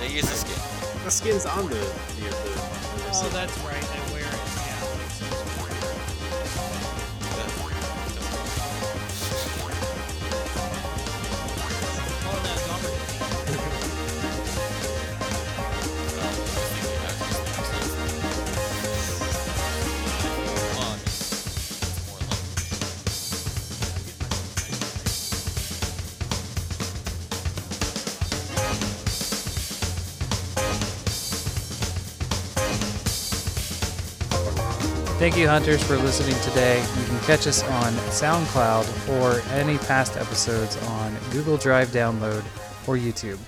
They use the skin. The skin's on the. the, the, the Oh, that's right. They wear Thank you, hunters, for listening today. You can catch us on SoundCloud or any past episodes on Google Drive download or YouTube.